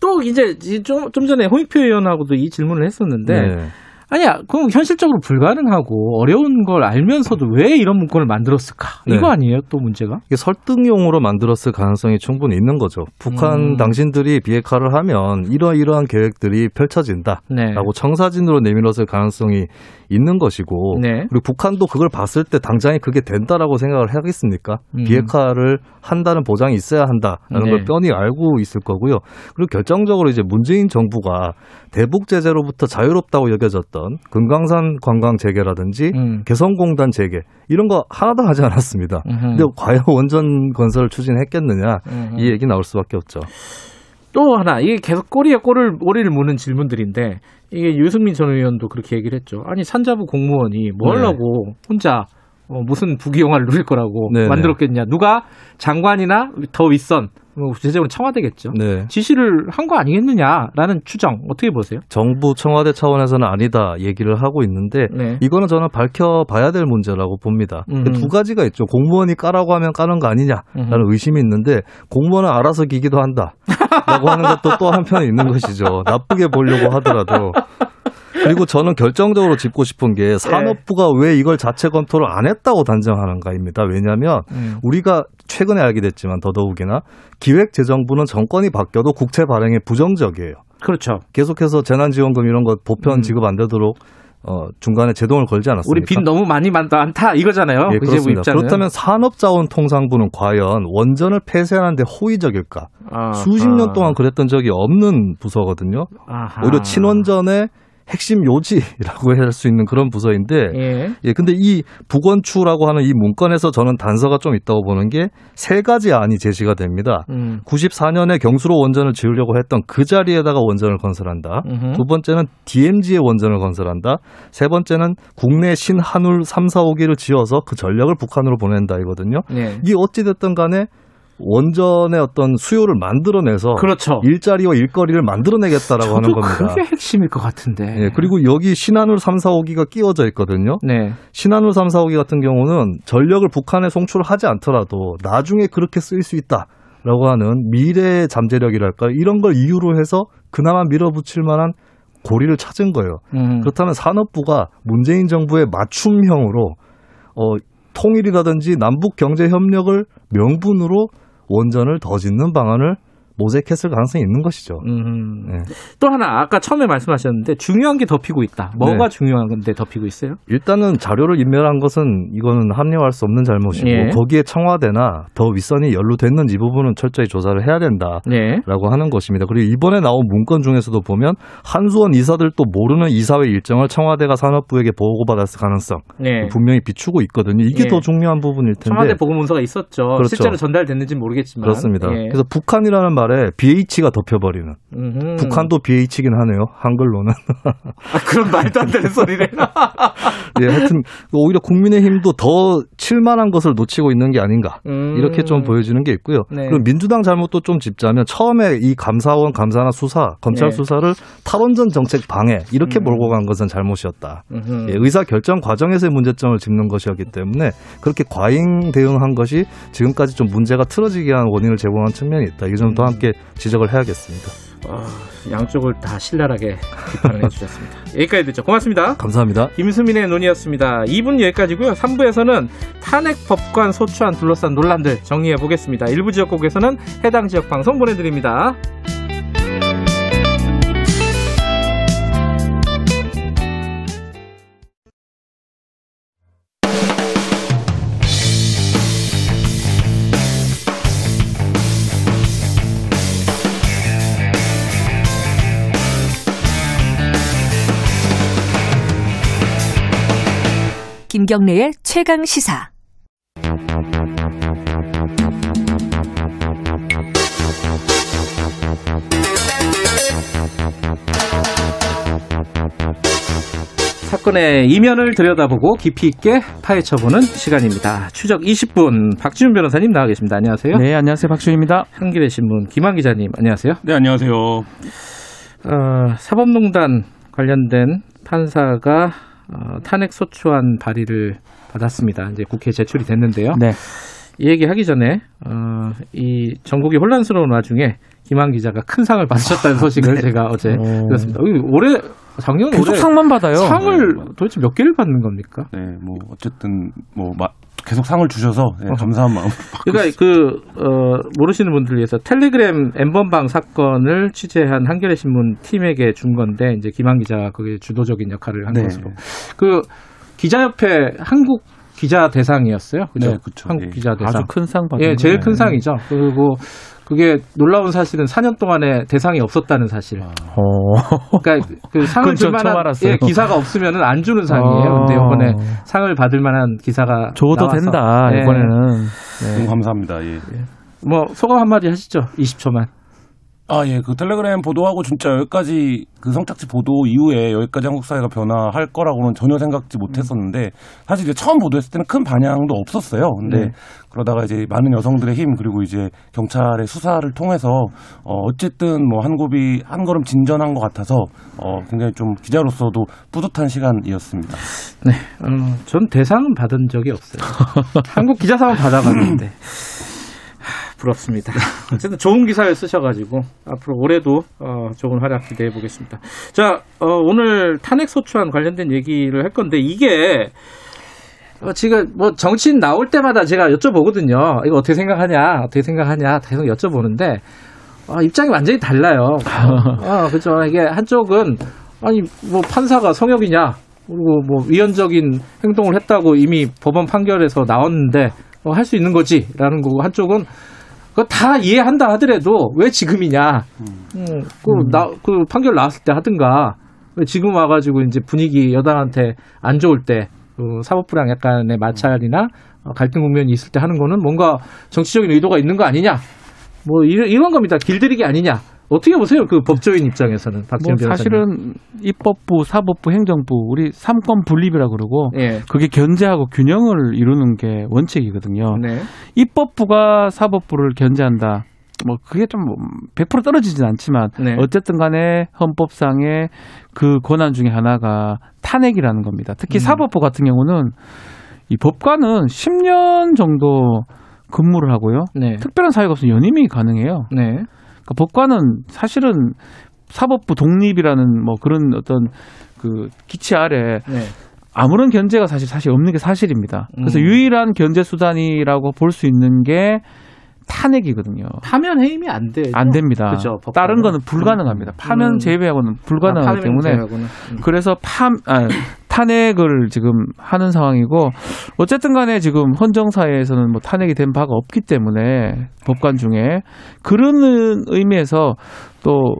또 이제 좀, 좀 전에 홍익표 의원하고도 이 질문을 했었는데 네. 아니야, 그럼 현실적으로 불가능하고 어려운 걸 알면서도 왜 이런 문건을 만들었을까? 네. 이거 아니에요, 또 문제가? 이게 설득용으로 만들었을 가능성이 충분히 있는 거죠. 북한 음. 당신들이 비핵화를 하면 이러이러한 계획들이 펼쳐진다. 네. 라고 청사진으로 내밀었을 가능성이 있는 것이고 네. 그리고 북한도 그걸 봤을 때 당장에 그게 된다라고 생각을 하겠습니까? 음. 비핵화를 한다는 보장이 있어야 한다라는 네. 걸 뻔히 알고 있을 거고요. 그리고 결정적으로 이제 문재인 정부가 대북 제재로부터 자유롭다고 여겨졌던 금강산 관광 재개라든지 음. 개성공단 재개 이런 거 하나도 하지 않았습니다. 음흠. 근데 과연 원전 건설을 추진했겠느냐 음흠. 이 얘기 나올 수밖에 없죠. 또 하나 이게 계속 꼬리에 꼬리를, 꼬리를 무는 질문들인데 이게 유승민 전 의원도 그렇게 얘기를 했죠. 아니 산자부 공무원이 뭐 네. 하려고 혼자 어, 무슨 부귀영화를 누릴 거라고 네네. 만들었겠냐? 누가 장관이나 더 윗선 뭐 구체적으로 청와대겠죠. 네. 지시를 한 거 아니겠느냐라는 추정 어떻게 보세요? 정부 청와대 차원에서는 아니다 얘기를 하고 있는데 네. 이거는 저는 밝혀봐야 될 문제라고 봅니다. 음. 두 가지가 있죠. 공무원이 까라고 하면 까는 거 아니냐라는 음. 의심이 있는데 공무원은 알아서 기기도 한다라고 하는 것도 또 한편에 있는 것이죠. 나쁘게 보려고 하더라도. 그리고 저는 결정적으로 짚고 싶은 게 산업부가 왜 이걸 자체 검토를 안 했다고 단정하는가입니다. 왜냐하면 음. 우리가 최근에 알게 됐지만 더더욱이나 기획재정부는 정권이 바뀌어도 국채 발행에 부정적이에요. 그렇죠. 계속해서 재난지원금 이런 거 보편 음. 지급 안 되도록 어, 중간에 제동을 걸지 않았습니까? 우리 빚 너무 많이 많다 이거잖아요. 예, 그 그렇습니다. 입장은. 그렇다면 산업자원통상부는 과연 원전을 폐쇄하는데 호의적일까? 아하. 수십 년 동안 그랬던 적이 없는 부서거든요. 아하. 오히려 친원전에 핵심 요지라고 할수 있는 그런 부서인데 예. 예, 근데 이 북원추라고 하는 이 문건에서 저는 단서가 좀 있다고 보는 게 세 가지 안이 제시가 됩니다. 음. 94년에 경수로 원전을 지으려고 했던 그 자리에다가 원전을 건설한다. 음흠. 두 번째는 DMZ의 원전을 건설한다. 세 번째는 국내 신한울 3, 4호기를 지어서 그 전력을 북한으로 보낸다 이거든요. 네. 이게 어찌 됐든 간에 원전의 어떤 수요를 만들어내서 그렇죠. 일자리와 일거리를 만들어내겠다라고 하는 겁니다. 그게 핵심일 것 같은데. 예, 그리고 여기 신한울 3, 4호기가 끼워져 있거든요. 네. 신한울 3, 4호기 같은 경우는 전력을 북한에 송출하지 않더라도 나중에 그렇게 쓰일 수 있다 라고 하는 미래 잠재력이랄까 이런 걸 이유로 해서 그나마 밀어붙일 만한 고리를 찾은 거예요. 음. 그렇다면 산업부가 문재인 정부의 맞춤형으로 어, 통일이라든지 남북 경제 협력을 명분으로 원전을 더 짓는 방안을 모색했을 가능성이 있는 것이죠. 음. 네. 또 하나 아까 처음에 말씀하셨는데 중요한 게 덮이고 있다. 뭐가 네. 중요한 건데 덮이고 있어요? 일단은 자료를 인멸한 것은 이거는 합리화할 수 없는 잘못이고 예. 거기에 청와대나 더 윗선이 연루됐는지 이 부분은 철저히 조사를 해야 된다. 네. 라고 하는 것입니다. 그리고 이번에 나온 문건 중에서도 보면 한수원 이사들도 모르는 이사회 일정을 청와대가 산업부에게 보고받았을 가능성 네. 분명히 비추고 있거든요. 이게 예. 더 중요한 부분일 텐데. 청와대 보고 문서가 있었죠. 그렇죠. 실제로 전달됐는지는 모르겠지만. 그렇습니다. 예. 그래서 북한이라는 말에 BH가 덮여버리는. 음흠. 북한도 BH긴 하네요. 한글로는. 아, 그런 말도 안 되는 소리를. *laughs* 예, 하여튼 오히려 국민의힘도 더 칠만한 것을 놓치고 있는 게 아닌가 음. 이렇게 좀 보여지는 게 있고요. 네. 그리고 민주당 잘못도 좀 짚자면 처음에 이 감사원 감사나 수사 검찰 네. 수사를 탈원전 정책 방해 이렇게 음. 몰고 간 것은 잘못이었다. 예, 의사 결정 과정에서의 문제점을 짚는 것이었기 때문에 그렇게 과잉 대응한 것이 지금까지 좀 문제가 틀어지게 한 원인을 제공한 측면이 있다. 이 점도 음. 함께 지적을 해야겠습니다. 아, 양쪽을 다 신랄하게 비판을 해주셨습니다. *laughs* 여기까지 듣죠. 고맙습니다. 감사합니다. 김수민의 논의였습니다. 2분 여기까지고요. 3부에서는 탄핵 법관 소추안 둘러싼 논란들 정리해 보겠습니다. 일부 지역국에서는 해당 지역 방송 보내드립니다. 김경래의 최강 시사. 사건의 이면을 들여다보고 깊이 있게 파헤쳐보는 시간입니다. 추적 20분 박지훈 변호사님 나와 계십니다. 안녕하세요. 네, 안녕하세요. 박준입니다. 한겨레 신문 김한 기자님 안녕하세요. 네, 안녕하세요. 어, 사법농단 관련된 판사가 어, 탄핵 소추안 발의를 받았습니다. 이제 국회에 제출이 됐는데요. 네. 이 얘기 하기 전에 어, 이 전국이 혼란스러운 와중에 김한 기자가 큰 상을 받으셨다는 소식을 제가 어제 들었습니다. 어, 올해 작년 계속 올해 상만 받아요. 상을 도대체 몇 개를 받는 겁니까? 네, 뭐 어쨌든 뭐 마- 계속 상을 주셔서 네, 감사한 마음. 그러니까 그 어, 모르시는 분들 을 위해서 텔레그램 엠번방 사건을 취재한 한겨레 신문 팀에게 준 건데 이제 김한 기자가 그게 주도적인 역할을 한 네. 것으로 그 기자협회 한국 기자 대상이었어요. 그죠? 네, 그쵸. 한국 예. 기자 대상. 아주 큰 상 받은 예, 제일 큰. 상이죠. 그리고 그게 놀라운 사실은 4년 동안에 대상이 없었다는 사실. 어. 그러니까 그 상을 줄 만한. 예, 기사가 없으면은 안 주는 상이에요. 근데 어. 이번에 상을 받을 만한 기사가 줘도 나와서. 된다, 예. 이번에는. 너무 감사합니다. 예. 뭐 소감 한마디 하시죠. 20초만. 아, 예. 그 텔레그램 보도하고 진짜 여기까지 그 성착지 보도 이후에 여기까지 한국 사회가 변화할 거라고는 전혀 생각지 못했었는데 사실 이제 처음 보도했을 때는 큰 반향도 없었어요. 근데 네. 그러다가 이제 많은 여성들의 힘 그리고 이제 경찰의 수사를 통해서 어 어쨌든 뭐한 곱이 한 걸음 진전한 것 같아서 어 굉장히 좀 기자로서도 뿌듯한 시간이었습니다. 네, 어, 전 대상은 받은 적이 없어요. *laughs* 한국 기자상은 받아봤는데 하, *laughs* 부럽습니다. *laughs* 어쨌든 좋은 기사를 쓰셔가지고 앞으로 올해도 어, 좋은 활약 기대해 보겠습니다. 자, 어, 오늘 탄핵 소추안 관련된 얘기를 할 건데 이게 어, 지금 뭐 정치인 나올 때마다 제가 여쭤보거든요. 이거 어떻게 생각하냐, 어떻게 생각하냐 계속 여쭤보는데 어, 입장이 완전히 달라요. 어, 그죠. 이게 한쪽은 아니 뭐 판사가 성역이냐 그리고 뭐 위헌적인 행동을 했다고 이미 법원 판결에서 나왔는데 어, 할 수 있는 거지라는 거고 한쪽은 그거 다 이해한다 하더라도 왜 지금이냐 음, 그, 나, 그 판결 나왔을 때 하든가 왜 지금 와가지고 이제 분위기 여당한테 안 좋을 때 그 사법부랑 약간의 마찰이나 어, 갈등 국면이 있을 때 하는 거는 뭔가 정치적인 의도가 있는 거 아니냐? 뭐 이런, 이런 겁니다. 길들이기 아니냐? 어떻게 보세요? 그 법조인 입장에서는 박지원 뭐 변호사님. 사실은 입법부, 사법부, 행정부 우리 삼권 분립이라 그러고 예. 그게 견제하고 균형을 이루는 게 원칙이거든요. 네. 입법부가 사법부를 견제한다. 뭐 그게 좀 100% 떨어지진 않지만 네. 어쨌든 간에 헌법상의 그 권한 중에 하나가 탄핵이라는 겁니다. 특히 음. 사법부 같은 경우는 이 법관은 10년 정도 근무를 하고요. 네. 특별한 사유가 없으면 연임이 가능해요. 네. 그러니까 법관은 사실은 사법부 독립이라는 뭐 그런 어떤 그 기치 아래 네. 아무런 견제가 사실 사실 없는 게 사실입니다. 그래서 음. 유일한 견제 수단이라고 볼 수 있는 게 탄핵이거든요. 파면 해임이 안 돼. 안 됩니다. 그죠. 다른 거는 불가능합니다. 파면 음. 제외하고는 아, 불가능하기 파면 때문에 제외하고는. 음. 그래서 파, 아, 탄핵을 지금 하는 상황이고 어쨌든 간에 지금 헌정사회에서는 뭐 탄핵이 된 바가 없기 때문에 법관 중에 그런 의미에서 또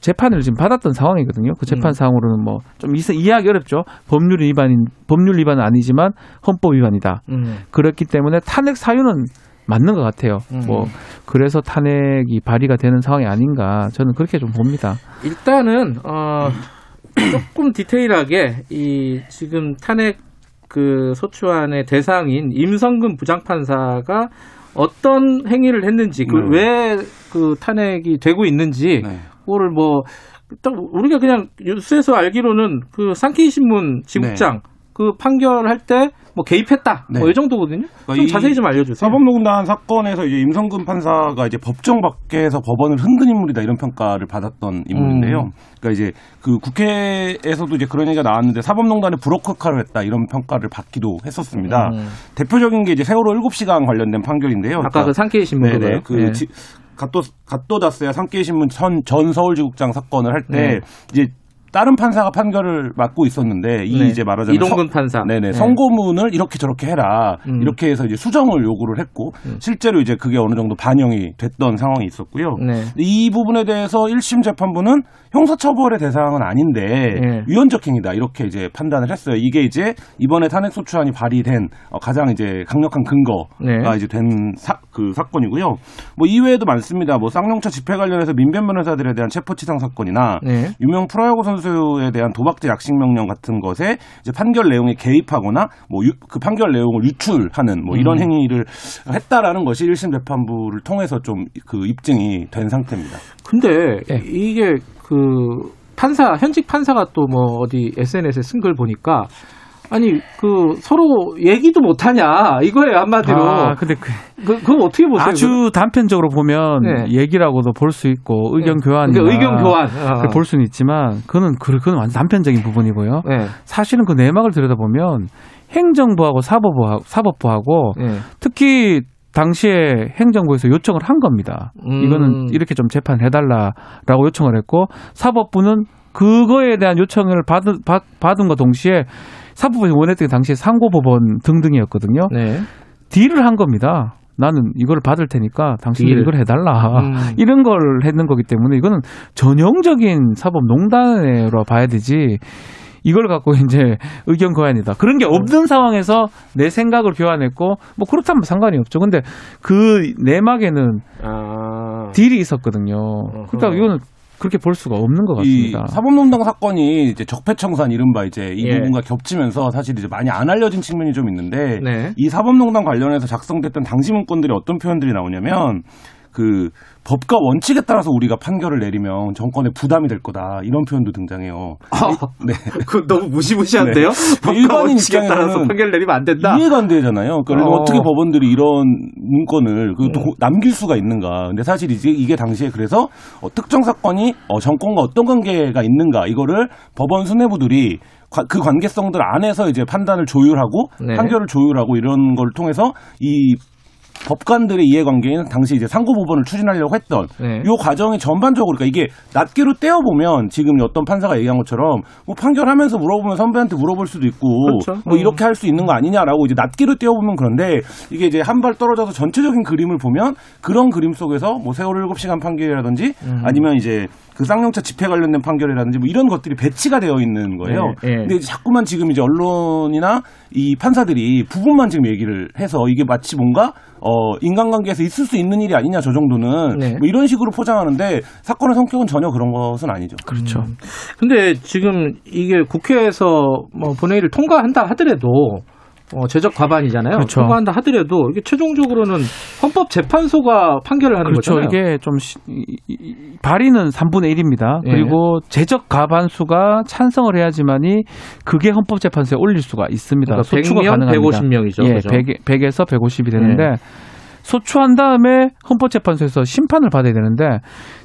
재판을 지금 받았던 상황이거든요. 그 재판 음. 상으로는 뭐 좀 이해하기 어렵죠. 법률 위반인 법률 위반은 아니지만 헌법 위반이다. 음. 그렇기 때문에 탄핵 사유는 맞는 것 같아요. 음. 뭐 그래서 탄핵이 발의가 되는 상황이 아닌가 저는 그렇게 좀 봅니다. 일단은 어 *coughs* 조금 디테일하게 이 지금 탄핵 그 소추안의 대상인 임성근 부장판사가 어떤 행위를 했는지 그 네. 왜그 탄핵이 되고 있는지 네. 그거를 뭐 우리가 그냥 뉴스에서 알기로는 그 상케이 신문 지국장 그 판결할 때 뭐 개입했다 네. 뭐이 정도거든요. 좀 그러니까 이 자세히 좀 알려주세요. 사법농단 사건에서 이제 임성근 판사가 이제 법정 밖에서 법원을 흔든 인물이다 이런 평가를 받았던 인물인데요. 음. 그러니까 이제 그 국회에서도 이제 그런 얘기가 나왔는데 사법농단의 브로커 역할을 했다 이런 평가를 받기도 했었습니다. 음. 대표적인 게 이제 세월호 7시간 관련된 판결인데요. 아까 그 상케이 신문 네네. 그 네. 지- 갓도 갓도다스야 상케이 신문 전, 전 서울지국장 사건을 할때 네. 이제 다른 판사가 판결을 맡고 있었는데 이 네. 이제 말하자면 이동근 서- 판사. 네네 네. 선고문을 이렇게 저렇게 해라 음. 이렇게 해서 이제 수정을 요구를 했고 실제로 이제 그게 어느 정도 반영이 됐던 상황이 있었고요. 네. 이 부분에 대해서 1심 재판부는 형사처벌의 대상은 아닌데 네. 위헌적 행위다 이렇게 이제 판단을 했어요. 이게 이제 이번에 탄핵소추안이 발의된 어, 가장 이제 강력한 근거가 네. 이제 된 그 사건이고요. 뭐 이외에도 많습니다. 뭐 쌍용차 집회 관련해서 민변 변호사들에 대한 체포치상 사건이나 네. 유명 프로야구 선수 에 대한 도박죄 약식 명령 같은 것에 이제 판결 내용에 개입하거나 뭐 그 판결 내용을 유출하는 뭐 이런 음. 행위를 했다라는 것이 1심 재판부를 통해서 좀 그 입증이 된 상태입니다. 근데 네. 이게 그 판사 현직 판사가 또 뭐 어디 SNS에 쓴 걸 보니까 아니 그 서로 얘기도 못 하냐 이거예요 한마디로. 아, 근데 그, 그 그거 어떻게 보세요? 아주 단편적으로 보면 네. 얘기라고도 볼 수 있고 의견 네. 교환 그러니까 의견 교환. 어. 볼 수는 있지만 그는 그- 그건 완전 단편적인 부분이고요. 네. 사실은 그 내막을 들여다보면 행정부하고 사법부 사법부하고 네. 특히 당시에 행정부에서 요청을 한 겁니다. 음. 이거는 이렇게 좀 재판해달라라고 요청을 했고 사법부는 그거에 대한 요청을 받은 받, 받은 것 동시에 사법부에서 원했던 게 당시에 상고법원 등등이었거든요. 네. 딜을 한 겁니다. 나는 이걸 받을 테니까 당신이 딜. 이걸 해달라. 음. *laughs* 이런 걸 했는 거기 때문에 이거는 전형적인 사법농단으로 봐야 되지. 이걸 갖고 *laughs* 이제 의견 교환이다. 그런 게 없는 상황에서 내 생각을 교환했고 뭐 그렇다면 상관이 없죠. 근데 그 내막에는 아. 딜이 있었거든요. 그러니까 이거는 그렇게 볼 수가 없는 것이 같습니다. 사법농단 사건이 이제 적폐청산 이른바 이제 이 예. 부분과 겹치면서 사실 이제 많이 안 알려진 측면이 좀 있는데 네. 이 사법농단 관련해서 작성됐던 당시 문건들이 어떤 표현들이 나오냐면 그 법과 원칙에 따라서 우리가 판결을 내리면 정권에 부담이 될 거다 이런 표현도 등장해요. 네. 그 너무 무시무시한데요? 네. 법과 일반인 원칙에 따라서 입장에서는 판결 내리면 안 된다. 이해가 안 되잖아요. 그러니까 어. 어. 떻게 법원들이 이런 문건을 그 음. 또 남길 수가 있는가. 근데 사실 이제 이게 당시에 그래서 어, 특정 사건이 어, 정권과 어떤 관계가 있는가 이거를 법원 수뇌부들이 과- 그 관계성들 안에서 이제 판단을 조율하고 네. 판결을 조율하고 이런 걸 통해서 이 법관들의 이해관계인 당시 이제 상고법원을 추진하려고 했던 네. 요 과정이 전반적으로 그러니까 이게 낱개로 떼어 보면 지금 어떤 판사가 얘기한 것처럼 뭐 판결하면서 물어보면 선배한테 물어볼 수도 있고 그렇죠. 뭐 음. 이렇게 할 수 있는 거 아니냐라고 이제 낱개로 떼어 보면 그런데 이게 이제 한 발 떨어져서 전체적인 그림을 보면 그런 그림 속에서 뭐 세월호 7시간 판결이라든지 음. 아니면 이제 그 쌍용차 집회 관련된 판결이라든지 뭐 이런 것들이 배치가 되어 있는 거예요. 네, 네. 근데 자꾸만 지금 이제 언론이나 이 판사들이 부분만 지금 얘기를 해서 이게 마치 뭔가 어 인간관계에서 있을 수 있는 일이 아니냐 저 정도는 네. 뭐 이런 식으로 포장하는데 사건의 성격은 전혀 그런 것은 아니죠. 그렇죠. 근데 지금 이게 국회에서 뭐 본회의를 통과한다 하더라도 어, 제적 과반이잖아요. 그렇죠. 통과한다 하더라도 이게 최종적으로는 헌법재판소가 판결을 하는 그렇죠. 거잖아요. 이게 좀 시- 이- 발의는 3분의 1입니다. 예. 그리고 제적 가반수가 찬성을 해야지만이 그게 헌법재판소에 올릴 수가 있습니다. 그러니까 소추가 100명, 가능합니다. 150명이죠. 예, 그죠? 100, 100 에서 150이 되는데 예. 소추한 다음에 헌법재판소에서 심판을 받아야 되는데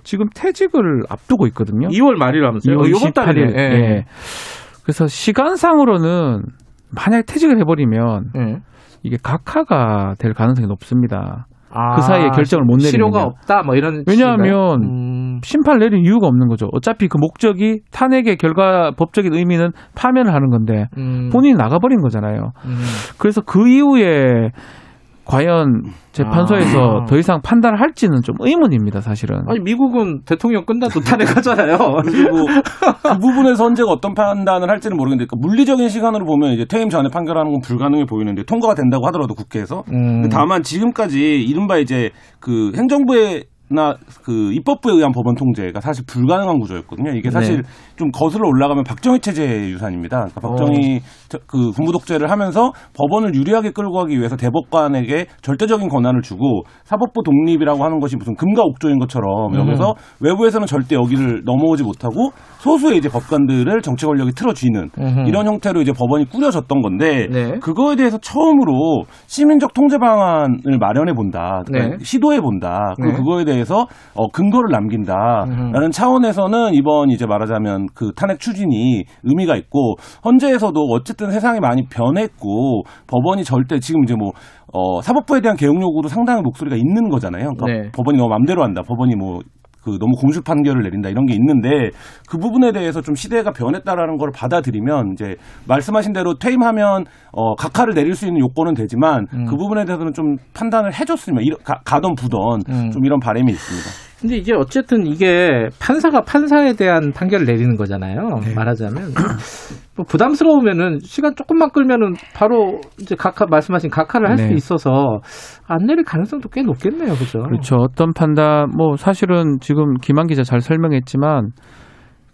지금 퇴직을 앞두고 있거든요. 2월 말이라면서요? 2월 이번 28일. 달이네. 예. 예. 그래서 시간상으로는 만약에 퇴직을 해버리면 예. 이게 각하가 될 가능성이 높습니다. 아, 그 사이에 결정을 못 내리느냐. 실효가 없다 뭐 이런 왜냐하면? 음, 심판을 내린 이유가 없는 거죠. 어차피 그 목적이 탄핵의 결과 법적인 의미는 파면을 하는 건데 음, 본인이 나가버린 거잖아요. 음. 그래서 그 이후에 과연 재판소에서 아. 더 이상 판단을 할지는 좀 의문입니다, 사실은. 아니 미국은 대통령 끝나도 탄핵하잖아요. 그리고 *laughs* 그 부분에서 헌재가 어떤 판단을 할지는 모르겠는데 그러니까 물리적인 시간으로 보면 이제 퇴임 전에 판결하는 건 불가능해 보이는데 통과가 된다고 하더라도 국회에서 음. 다만 지금까지 이른바 이제 그 행정부의 나그 입법부에 의한 법원 통제가 사실 불가능한 구조였거든요. 이게 사실 네. 좀 거슬러 올라가면 박정희 체제의 유산입니다. 그러니까 박정희 저- 그 군부 독재를 하면서 법원을 유리하게 끌고 가기 위해서 대법관에게 절대적인 권한을 주고 사법부 독립이라고 하는 것이 무슨 금과 옥조인 것처럼 여기서 외부에서는 절대 여기를 넘어오지 못하고 소수의 이제 법관들을 정치 권력이 틀어쥐는 음흠. 이런 형태로 이제 법원이 꾸려졌던 건데 네. 그거에 대해서 처음으로 시민적 통제 방안을 마련해 본다, 그러니까 네. 시도해 본다. 그리고 네. 그거에 대해 서 어, 근거를 남긴다라는 차원에서는 이번 이제 말하자면 그 탄핵 추진이 의미가 있고 헌재에서도 어쨌든 세상이 많이 변했고 법원이 절대 지금 이제 뭐 어, 사법부에 대한 개혁 요구도 상당히 목소리가 있는 거잖아요. 그러니까 네. 법원이 너무 맘대로 한다. 법원이 뭐 그 너무 공술 판결을 내린다 이런 게 있는데 그 부분에 대해서 좀 시대가 변했다라는 걸 받아들이면 이제 말씀하신 대로 퇴임하면 어 각하를 내릴 수 있는 요건은 되지만 음. 그 부분에 대해서는 좀 판단을 해줬으면 가, 가던 부던 음. 좀 이런 바람이 있습니다. 근데 이게 어쨌든 이게 판사가 판사에 대한 판결을 내리는 거잖아요. 말하자면 뭐 부담스러우면은 시간 조금만 끌면은 바로 이제 각하 말씀하신 각하를 할수 네. 있어서 안 내릴 가능성도 꽤 높겠네요, 그죠? 그렇죠. 어떤 판단, 뭐 사실은 지금 김한 기자 잘 설명했지만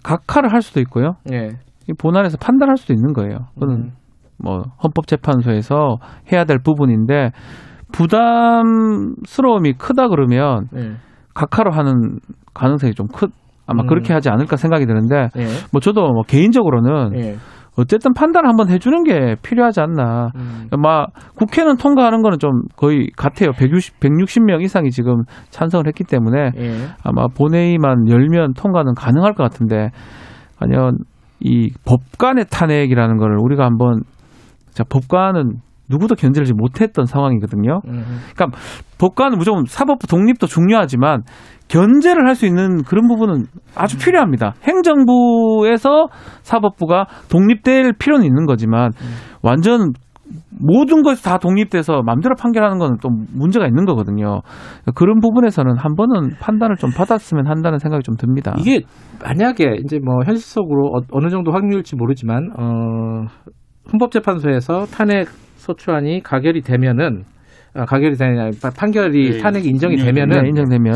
각하를 할 수도 있고요. 예. 이 본안에서 판단할 수도 있는 거예요. 그거는 음. 뭐 헌법재판소에서 해야 될 부분인데 부담스러움이 크다 그러면 예. 각하로 하는 가능성이 좀 크. 아마 음. 그렇게 하지 않을까 생각이 드는데 예. 뭐 저도 뭐 개인적으로는 예. 어쨌든 판단을 한번 해주는 게 필요하지 않나. 음. 막 국회는 통과하는 거는 좀 거의 같아요. 160, 160명 이상이 지금 찬성을 했기 때문에 예. 아마 본회의만 열면 통과는 가능할 것 같은데 과연 이 법관의 탄핵이라는 걸 우리가 한번 자 법관은 누구도 견제를 못했던 상황이거든요. 음. 그러니까 법관은 무조건 사법부 독립도 중요하지만 견제를 할 수 있는 그런 부분은 아주 필요합니다. 행정부에서 사법부가 독립될 필요는 있는 거지만 완전 모든 것이 다 독립돼서 마음대로 판결하는 거는 또 문제가 있는 거거든요. 그런 부분에서는 한 번은 판단을 좀 받았으면 한다는 생각이 좀 듭니다. 이게 만약에 이제 뭐 현실적으로 어, 어느 정도 확률일지 모르지만 어 헌법재판소에서 탄핵 소추안이 가결이 되면은 아, 가결이 되냐 판결이 네, 탄핵이 인정이 인정이 되면은 네, 인정되면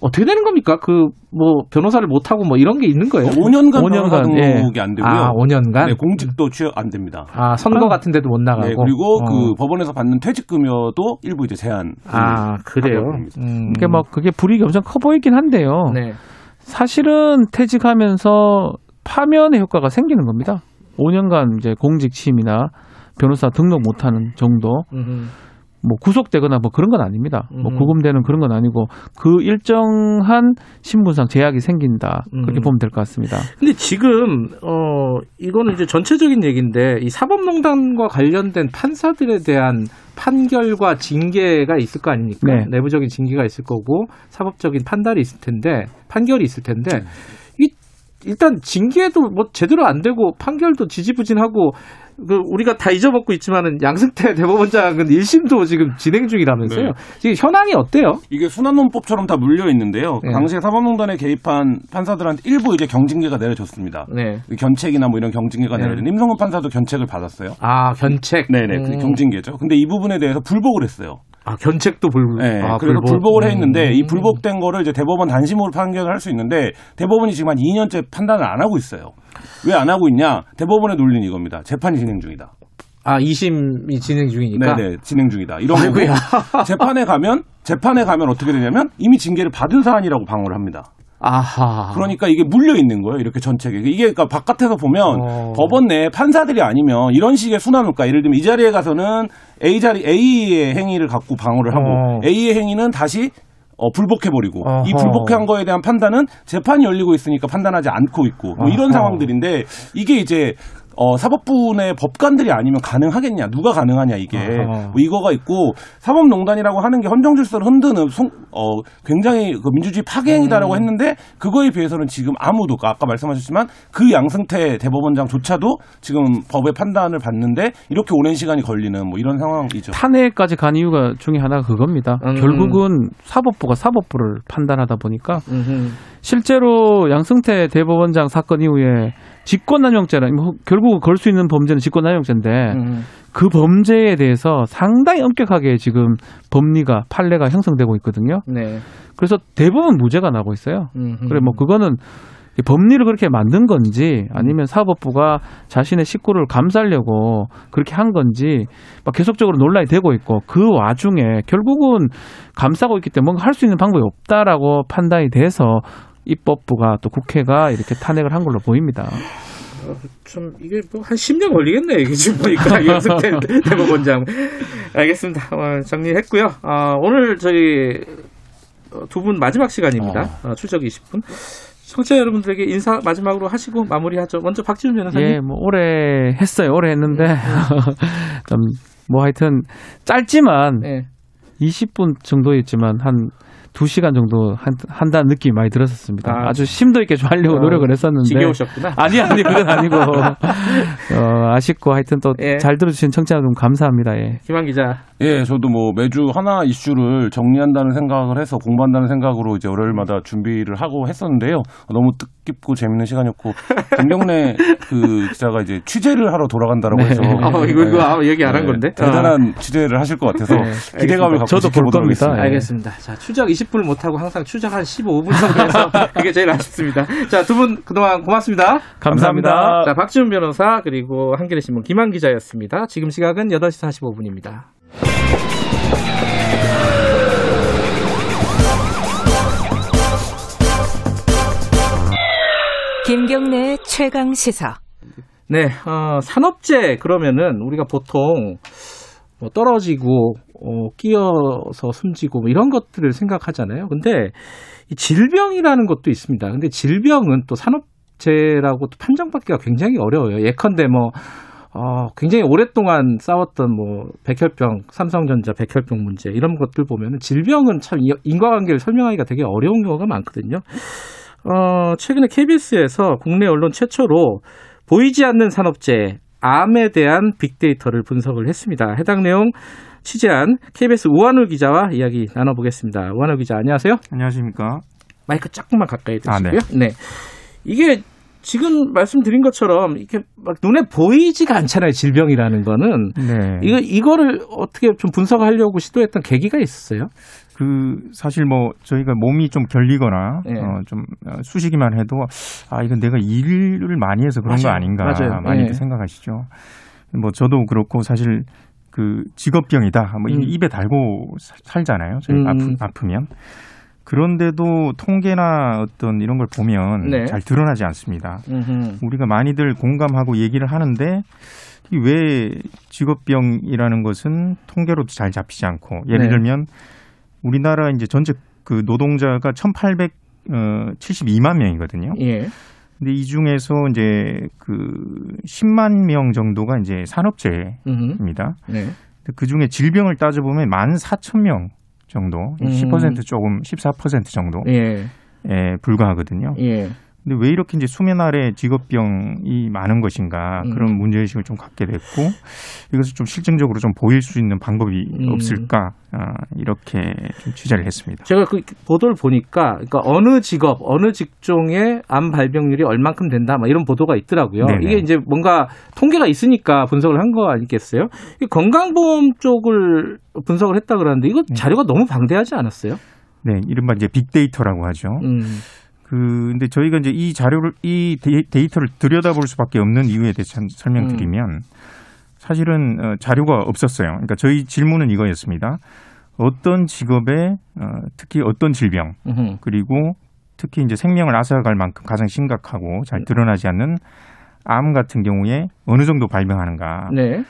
어떻게 되는 겁니까? 그 뭐 변호사를 못 하고 뭐 이런 게 있는 거예요? 5년간 5년간, 변호사 예. 등록이 안 되고요. 아, 5년간? 네, 공직도 취업 안 됩니다. 아, 선거 같은 데도 못 나가고. 네, 그리고 어. 그 법원에서 받는 퇴직금여도 일부 이제 제한. 아, 그래요. 음. 그게 뭐 그게 불이익이 엄청 커 보이긴 한데요. 네. 사실은 퇴직하면서 파면의 효과가 생기는 겁니다. 5년간 이제 공직 취임이나 변호사 등록 못하는 정도, 음. 뭐 구속되거나 뭐 그런 건 아닙니다. 뭐 음. 구금되는 그런 건 아니고 그 일정한 신분상 제약이 생긴다 그렇게 음. 보면 될 것 같습니다. 근데 지금 어 이거는 이제 전체적인 얘기인데 이 사법농단과 관련된 판사들에 대한 판결과 징계가 있을 거 아닙니까? 네. 내부적인 징계가 있을 거고 사법적인 판단이 있을 텐데 판결이 있을 텐데 이 일단 징계도 뭐 제대로 안 되고 판결도 지지부진하고 그 우리가 다 잊어먹고 있지만은 양승태 *laughs* 대법원장은 1심도 지금 진행 중이라면서요. 네. 지금 현황이 어때요? 이게 순환논법처럼 다 물려 있는데요. 그 네. 당시에 사법농단에 개입한 판사들한테 일부 이제 경징계가 내려졌습니다. 네. 견책이나 뭐 이런 경징계가 네. 내려진 임성근 판사도 견책을 받았어요. 아 견책. 네네, 그 음. 경징계죠. 근데 이 부분에 대해서 불복을 했어요. 아 견책도 불. 네, 아, 그래서 불복. 불복. 을 했는데 음. 이 불복된 거를 이제 대법원 단심으로 판결을 할 수 있는데 대법원이 지금 한 2년째 판단을 안 하고 있어요. 왜 안 하고 있냐? 대법원의 논리는 이겁니다. 재판이 진행 중이다. 아 2심이 진행 중이니까. 네네, 진행 중이다. 이런 거고 아이고야. 재판에 가면 재판에 가면 어떻게 되냐면 이미 징계를 받은 사안이라고 방어를 합니다. 아하. 그러니까 이게 물려 있는 거예요. 이렇게 전책에. 이게 그러니까 바깥에서 보면 어. 법원 내 판사들이 아니면 이런 식의 순환을까? 예를 들면 이 자리에 가서는 A 자리 A의 행위를 갖고 방어를 하고 어. A의 행위는 다시 어, 불복해버리고 이 어허. 불복한 거에 대한 판단은 재판이 열리고 있으니까 판단하지 않고 있고 뭐 이런 어허. 상황들인데 이게 이제 어, 사법부 내 법관들이 아니면 가능하겠냐? 누가 가능하냐 이게 어허. 뭐 이거가 있고 사법농단이라고 하는 게 헌정질서를 흔드는 송, 어, 굉장히 그 민주주의 파괴행위다라고 음. 했는데 그거에 비해서는 지금 아무도 아까 말씀하셨지만 그 양승태 대법원장조차도 지금 법의 판단을 받는데 이렇게 오랜 시간이 걸리는 뭐 이런 상황이죠. 탄핵까지 간 이유가 중에 하나가 그겁니다. 음. 결국은 사법부가 사법부를 판단하다 보니까 음흠. 실제로 양승태 대법원장 사건 이후에 직권남용죄는 뭐 결국 걸 수 있는 범죄는 직권남용죄인데 음. 그 범죄에 대해서 상당히 엄격하게 지금 법리가 판례가 형성되고 있거든요. 네. 그래서 대부분 무죄가 나고 있어요. 음흠. 그래 뭐 그거는 이 법리를 그렇게 만든 건지 아니면 사법부가 자신의 식구를 감싸려고 그렇게 한 건지 막 계속적으로 논란이 되고 있고 그 와중에 결국은 감싸고 있기 때문에 뭔가 할 수 있는 방법이 없다라고 판단이 돼서 입법부가 또 국회가 이렇게 탄핵을 한 걸로 보입니다. 좀 이게 뭐 한 10년 걸리겠네 이게 지금 보니까. 연습대 *laughs* 대법원장. 알겠습니다. 어, 정리했고요. 어, 오늘 저희 두 분 마지막 시간입니다. 어, 출석 20분. 청취자 여러분들에게 인사 마지막으로 하시고 마무리하죠. 먼저 박지훈 변호사님. 예, 뭐 오래 했어요. 오래 했는데. *laughs* 좀뭐 하여튼 짧지만 네. 20분 정도였지만 한 2시간 정도 한, 한다는 느낌이 많이 들었었습니다. 아, 아, 주 심도 있게 좀 하려고 어, 노력을 했었는데. 지겨우셨구나. *laughs* 아니, 아니, 그건 아니고. *laughs* 어, 아쉽고 하여튼 또잘 예. 들어주신 청취자 여러분 감사합니다. 예. 김한 기자 예, 저도 뭐 매주 하나 이슈를 정리한다는 생각을 해서 공부한다는 생각으로 이제 월요일마다 준비를 하고 했었는데요. 너무 뜻 깊고 재밌는 시간이었고 김경래 그 기자가 이제 취재를 하러 돌아간다라고 네. 해서 어, 이거, 이거 아, 얘기 안 한 건데? 대단한 취재를 하실 것 같아서 네, 기대감을 갖고 저도 볼 겁니다. 예. 알겠습니다. 자, 추적 20분을 못 하고 항상 추적 한 15분 정도 해서 그게 제일 아쉽습니다. 자, 두 분 그동안 고맙습니다. 감사합니다. 자, 박지훈 변호사 그리고 한겨레 신문 김한 기자였습니다. 지금 시각은 8시 45분입니다. 김경래 최강 시사. 네, 어, 산업재 그러면은 우리가 보통 뭐 떨어지고 어, 끼어서 숨지고 뭐 이런 것들을 생각하잖아요. 근데 이 질병이라는 것도 있습니다. 근데 질병은 또 산업재라고 또 판정받기가 굉장히 어려워요. 예컨대 뭐 어, 굉장히 오랫동안 싸웠던 뭐 백혈병, 삼성전자 백혈병 문제 이런 것들 보면은 질병은 참 이- 인과관계를 설명하기가 되게 어려운 경우가 많거든요. 어, 최근에 KBS에서 국내 언론 최초로 보이지 않는 산업재 암에 대한 빅데이터를 분석을 했습니다. 해당 내용 취재한 KBS 우한울 기자와 이야기 나눠보겠습니다. 우한울 기자 안녕하세요. 안녕하십니까. 마이크 조금만 가까이 아, 네. 대시고요. 네. 이게 지금 말씀드린 것처럼 이렇게 막 눈에 보이지가 않잖아요. 질병이라는 거는 네. 이거 이거를 어떻게 좀 분석하려고 시도했던 계기가 있었어요. 그 사실 뭐 저희가 몸이 좀 결리거나 네. 어, 좀 어, 쑤시기만 해도 아 이건 내가 일을 많이 해서 그런 거 맞아요. 아닌가 맞아요. 많이들 네. 생각하시죠. 뭐 저도 그렇고 사실 그 직업병이다. 뭐 음. 입에 달고 사- 살잖아요. 저희 음. 아프, 아프 면. 그런데도 통계나 어떤 이런 걸 보면 네. 잘 드러나지 않습니다. 음흠. 우리가 많이들 공감하고 얘기를 하는데 이왜 직업병이라는 것은 통계로도 잘 잡히지 않고 예를 네. 들면 우리나라 이제 전체 그 노동자가 1,872만 명이거든요. 예. 근데 이 중에서 이제 그 10만 명 정도가 이제 음흠. 산업재해입니다. 네. 그 중에 질병을 따져보면 14,000명 정도, 음. 10% 조금 14% 정도 예. 에 불과하거든요. 예. 근데 왜 이렇게 이제 수면 아래 직업병이 많은 것인가 음. 그런 문제 의식을 좀 갖게 됐고 이것을 좀 실증적으로 좀 보일 수 있는 방법이 음. 없을까 아, 이렇게 좀 취재를 했습니다. 제가 그 보도를 보니까 그러니까 어느 직업, 어느 직종의 암 발병률이 얼만큼 된다, 막 이런 보도가 있더라고요. 네네. 이게 이제 뭔가 통계가 있으니까 분석을 한 거 아니겠어요? 이 건강보험 쪽을 분석을 했다 그러는데 이거 자료가 너무 방대하지 않았어요? 네, 이른바 이제 빅데이터라고 하죠. 음. 그 근데 저희가 이제 이 자료를 이 데이- 데이터를 들여다볼 수밖에 없는 이유에 대해서 참 설명드리면 사실은 어, 자료가 없었어요. 그러니까 저희 질문은 이거였습니다. 어떤 직업에 어, 특히 어떤 질병. 그리고 특히 이제 생명을 앗아갈 만큼 가장 심각하고 잘 드러나지 않는 암 같은 경우에 어느 정도 발병하는가. 네.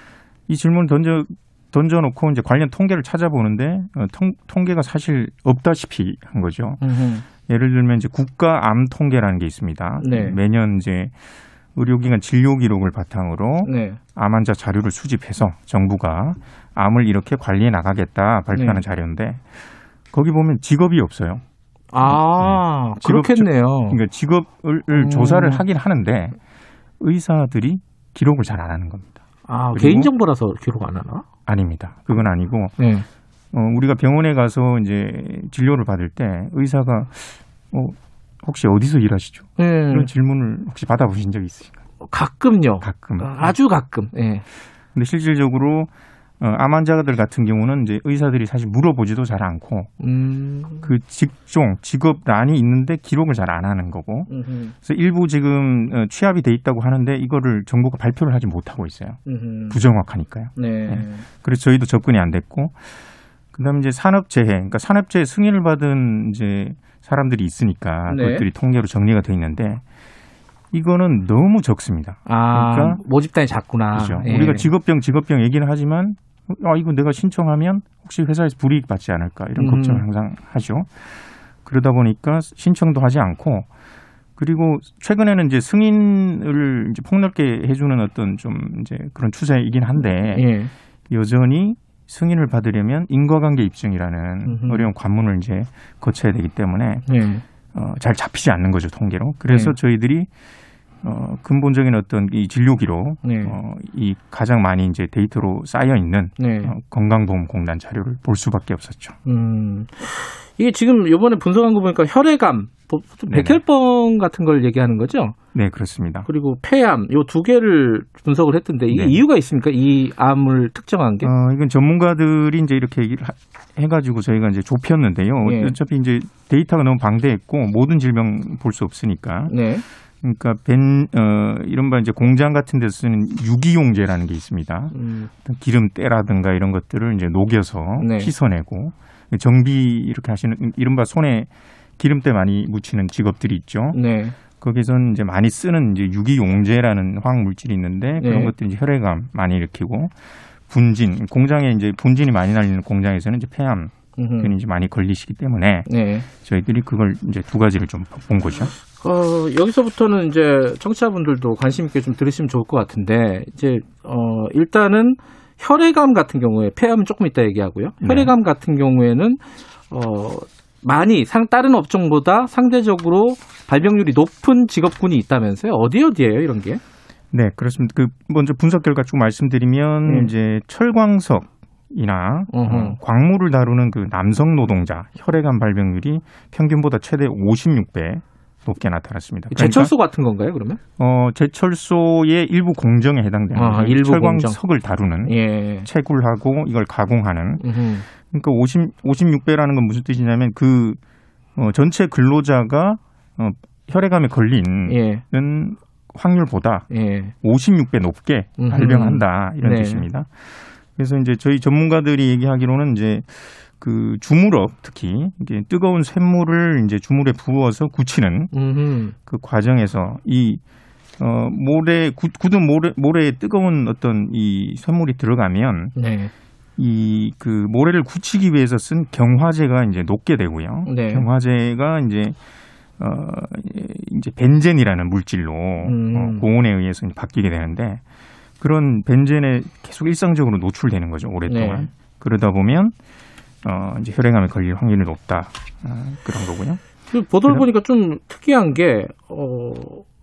이 질문을 던져 던져놓고 이제 관련 통계를 찾아보는데 어, 통, 통계가 사실 없다시피 한 거죠. 음흠. 예를 들면 이제 국가 암 통계라는 게 있습니다. 네. 매년 이제 의료기관 진료 기록을 바탕으로 네. 암 환자 자료를 수집해서 정부가 암을 이렇게 관리해 나가겠다 발표하는 네. 자료인데 거기 보면 직업이 없어요. 아, 직업 그렇겠네요. 그러니까 직업을 음. 조사를 하긴 하는데 의사들이 기록을 잘 안 하는 겁니다. 아, 개인정보라서 기록 안 하나? 아닙니다. 그건 아니고 네. 어, 우리가 병원에 가서 이제 진료를 받을 때 의사가 어, 혹시 어디서 일하시죠? 네. 이런 질문을 혹시 받아보신 적이 있으신가요? 가끔요. 가끔. 아주 가끔. 예. 근데 실질적으로 어, 암 환자들 같은 경우는 이제 의사들이 사실 물어보지도 잘 않고 음. 그 직종, 직업란이 있는데 기록을 잘 안 하는 거고. 음흠. 그래서 일부 지금 어, 취합이 돼 있다고 하는데 이거를 정부가 발표를 하지 못하고 있어요. 음흠. 부정확하니까요. 네. 그래서 저희도 접근이 안 됐고, 그다음에 이제 산업재해, 그러니까 산업재해 승인을 받은 이제 사람들이 있으니까 네. 그것들이 통계로 정리가 돼 있는데 이거는 너무 적습니다. 아, 그러니까 모집단이 작구나. 그죠. 예. 우리가 직업병, 직업병 얘기는 하지만 아 이거 내가 신청하면 혹시 회사에서 불이익 받지 않을까 이런 음. 걱정을 항상 하죠. 그러다 보니까 신청도 하지 않고 그리고 최근에는 이제 승인을 이제 폭넓게 해주는 어떤 좀 이제 그런 추세이긴 한데 예. 여전히 승인을 받으려면 인과관계 입증이라는 음흠. 어려운 관문을 이제 거쳐야 되기 때문에 예. 어, 잘 잡히지 않는 거죠 통계로. 그래서 네. 저희들이 어, 근본적인 어떤 이 진료 기록, 네. 어, 이 가장 많이 이제 데이터로 쌓여 있는 네. 어, 건강보험공단 자료를 볼 수밖에 없었죠. 음. 이게 지금 요번에 분석한 거 보니까 혈액암. 백혈병 같은 걸 얘기하는 거죠? 네, 그렇습니다. 그리고 폐암, 요 두 개를 분석을 했던데 이게 네. 이유가 있습니까? 이 암을 특정한 게? 어, 이건 전문가들이 이제 이렇게 얘기를 하- 해가지고 저희가 이제 좁혔는데요. 예. 어차피 이제 데이터가 너무 방대했고 모든 질병 볼 수 없으니까. 네. 그러니까 벤, 어, 이른바 이제 공장 같은 데서 쓰는 유기용제라는 게 있습니다. 음. 기름때라든가 이런 것들을 이제 녹여서 네. 씻어내고 정비 이렇게 하시는 이른바 손에 기름때 많이 묻히는 직업들이 있죠. 네. 거기서는 이제 많이 쓰는 이제 유기용제라는 화학 물질이 있는데 그런 네. 것들이 이제 혈액암 많이 일으키고 분진 공장에 이제 분진이 많이 날리는 공장에서는 이제 폐암. 균이 이제 많이 걸리시기 때문에 네. 저희들이 그걸 이제 두 가지를 좀 본 거죠. 어, 여기서부터는 이제 청취자분들도 관심 있게 좀 들으시면 좋을 것 같은데 이제 어, 일단은 혈액암 같은 경우에 폐암은 조금 이따 얘기하고요. 네. 혈액암 같은 경우에는 어, 많이 상 다른 업종보다 상대적으로 발병률이 높은 직업군이 있다면서요? 어디 어디예요, 이런 게? 네, 그렇습니다. 그 먼저 분석 결과 쭉 말씀드리면 네. 이제 철광석 이나 어허. 어, 광물을 다루는 그 남성 노동자 혈액암 발병률이 평균보다 최대 56배 높게 나타났습니다. 그러니까 제철소 같은 건가요, 그러면? 어, 제철소의 일부 공정에 해당되는 아. 일부 철광석을 다루는 예. 채굴하고 이걸 가공하는 음흠. 그러니까 50 56배라는 건 무슨 뜻이냐면 그 어, 전체 근로자가 어, 혈액암에 걸리는 예. 확률보다 예. 56배 높게 음흠. 발병한다 이런 네. 뜻입니다. 그래서 이제 저희 전문가들이 얘기하기로는 이제 그 주물업 특히 이게 뜨거운 쇳물을 이제 주물에 부어서 굳히는 음흠. 그 과정에서 이 어, 모래, 굳, 굳은 모래, 모래에 뜨거운 어떤 이 쇳물이 들어가면 네. 이 그 모래를 굳히기 위해서 쓴 경화제가 이제 녹게 되고요. 네. 경화제가 이제 어 이제 벤젠이라는 물질로 음. 어, 고온에 의해서 바뀌게 되는데 그런 벤젠에 계속 일상적으로 노출되는 거죠 오랫동안. 네. 그러다 보면 어 이제 혈액암에 걸릴 확률이 높다 어, 그런 거고요. 그 보도를 그럼- 보니까 좀 특이한 게 어,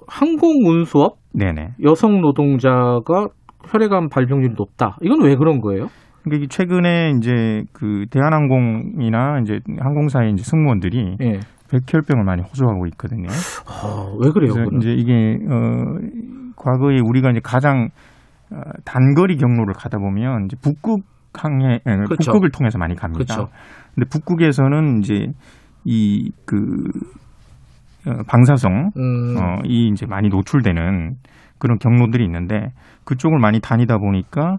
항공 운수업 네네. 여성 노동자가 혈액암 발병률이 높다. 이건 왜 그런 거예요? 그러니까 최근에 이제 그 대한항공이나 이제 항공사의 이제 승무원들이 예. 백혈병을 많이 호소하고 있거든요. 아, 왜 그래요? 그래서? 이제 이게 어 과거에 우리가 이제 가장 어, 단거리 경로를 가다 보면 이제 북극 항해 에, 그렇죠. 북극을 통해서 많이 갑니다. 그렇죠. 근데 북극에서는 이제 이그 방사성 음. 어, 이 이제 많이 노출되는 그런 경로들이 있는데 그쪽을 많이 다니다 보니까 어,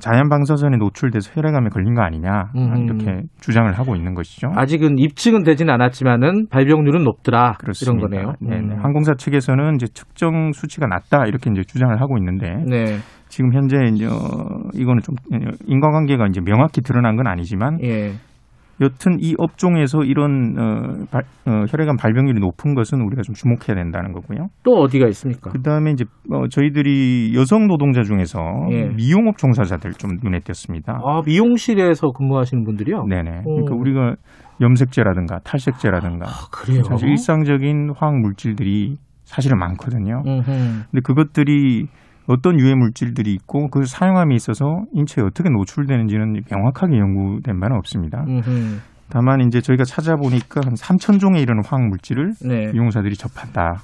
자연 방사선에 노출돼서 혈액암에 걸린 거 아니냐 음. 이렇게 주장을 하고 있는 것이죠. 아직은 입증은 되진 않았지만은 발병률은 높더라. 그렇습니다. 이런 거네요. 네, 네. 음. 항공사 측에서는 이제 측정 수치가 낮다 이렇게 이제 주장을 하고 있는데 네. 지금 현재 이제 어, 이거는 좀 인과관계가 이제 명확히 드러난 건 아니지만 예. 여튼 이 업종에서 이런 어, 발- 어, 혈액암 발병률이 높은 것은 우리가 좀 주목해야 된다는 거고요. 또 어디가 있습니까? 그다음에 이제 어, 저희들이 여성 노동자 중에서 예. 미용업 종사자들 좀 눈에 띄었습니다. 아, 미용실에서 근무하시는 분들이요? 네네. 오. 그러니까 우리가 염색제라든가 탈색제라든가 아, 그래요? 사실 일상적인 화학 물질들이 사실은 많거든요. 음흠. 근데 그것들이 어떤 유해 물질들이 있고 그 사용함에 있어서 인체에 어떻게 노출되는지는 명확하게 연구된 바는 없습니다. 음흠. 다만 이제 저희가 찾아보니까 한 3천 종에 이르는 화학 물질을 네. 이용사들이 접한다.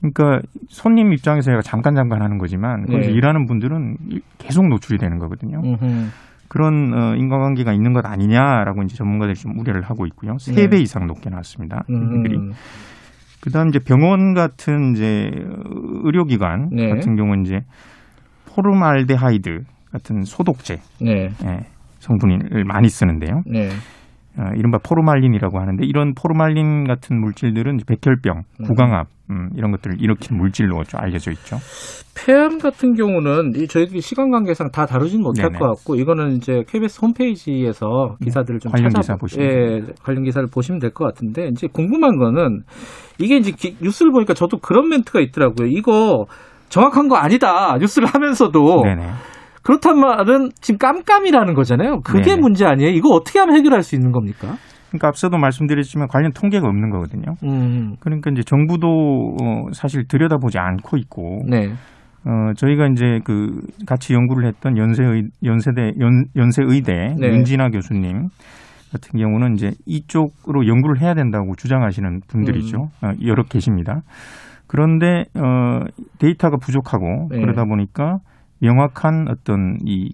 그러니까 손님 입장에서 제가 잠깐 잠깐 하는 거지만 거기서 네. 일하는 분들은 계속 노출이 되는 거거든요. 음흠. 그런 어, 인과관계가 있는 것 아니냐라고 이제 전문가들이 좀 우려를 하고 있고요. 세 네. 배 이상 높게 나왔습니다. 이들이. 음. 그다음 이제 병원 같은 이제 의료기관 네. 같은 경우는 이제 포르말데하이드 같은 소독제 네. 예, 성분을 많이 쓰는데요. 네. 어, 이른바 포르말린이라고 하는데 이런 포르말린 같은 물질들은 백혈병, 구강암 음, 이런 것들을 일으키는 물질로 좀 알려져 있죠. 폐암 같은 경우는 이 저희들이 시간 관계상 다 다루진 못할 네네. 것 같고 이거는 이제 KBS 홈페이지에서 기사들을 좀 관련 찾아 기사 보시면 예, 관련 기사를 보시면 될 것 같은데 이제 궁금한 거는 이게 이제 기- 뉴스를 보니까 저도 그런 멘트가 있더라고요. 이거 정확한 거 아니다. 뉴스를 하면서도 네네. 그렇단 말은 지금 깜깜이라는 거잖아요. 그게 네네. 문제 아니에요? 이거 어떻게 하면 해결할 수 있는 겁니까? 그러니까 앞서도 말씀드렸지만 관련 통계가 없는 거거든요. 음. 그러니까 이제 정부도 어, 사실 들여다보지 않고 있고 네. 어, 저희가 이제 그 같이 연구를 했던 연세의 연세대 연, 연세의대 네. 윤진아 교수님 같은 경우는 이제 이쪽으로 연구를 해야 된다고 주장하시는 분들이죠. 음. 어, 여러 계십니다. 그런데 어, 데이터가 부족하고 네. 그러다 보니까 명확한 어떤 이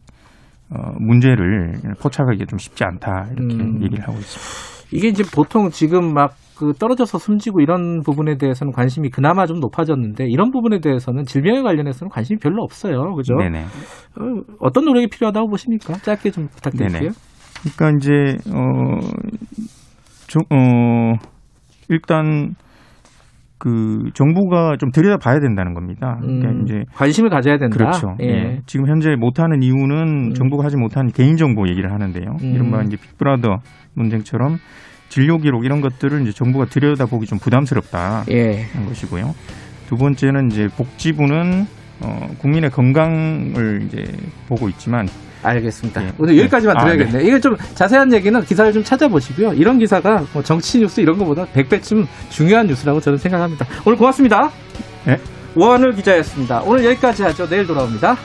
어, 문제를 포착하기가 좀 쉽지 않다 이렇게 음. 얘기를 하고 있습니다. 이게 이제 보통 지금 막 그 떨어져서 숨지고 이런 부분에 대해서는 관심이 그나마 좀 높아졌는데 이런 부분에 대해서는 질병에 관련해서는 관심이 별로 없어요. 그죠? 네네. 어, 어떤 노력이 필요하다고 보십니까? 짧게 좀 부탁드릴게요. 네네. 그러니까 이제 어, 좀, 어 일단 그 정부가 좀 들여다봐야 된다는 겁니다. 그러니까 음, 이제 관심을 가져야 된다. 그렇죠. 예. 예. 지금 현재 못하는 이유는 정부가 하지 못한 개인 정보 얘기를 하는데요. 음. 이른바 이제 빅브라더 논쟁처럼 진료 기록 이런 것들을 이제 정부가 들여다보기 좀 부담스럽다. 예. 하는 것이고요. 두 번째는 이제 복지부는 어, 국민의 건강을 이제 보고 있지만 알겠습니다. 예. 오늘 여기까지만 아, 드려야겠네요. 이게 좀 자세한 얘기는 기사를 좀 찾아보시고요. 이런 기사가 뭐 정치 뉴스 이런 것보다 100배쯤 중요한 뉴스라고 저는 생각합니다. 오늘 고맙습니다. 네. 오한을 기자였습니다. 오늘 여기까지 하죠. 내일 돌아옵니다.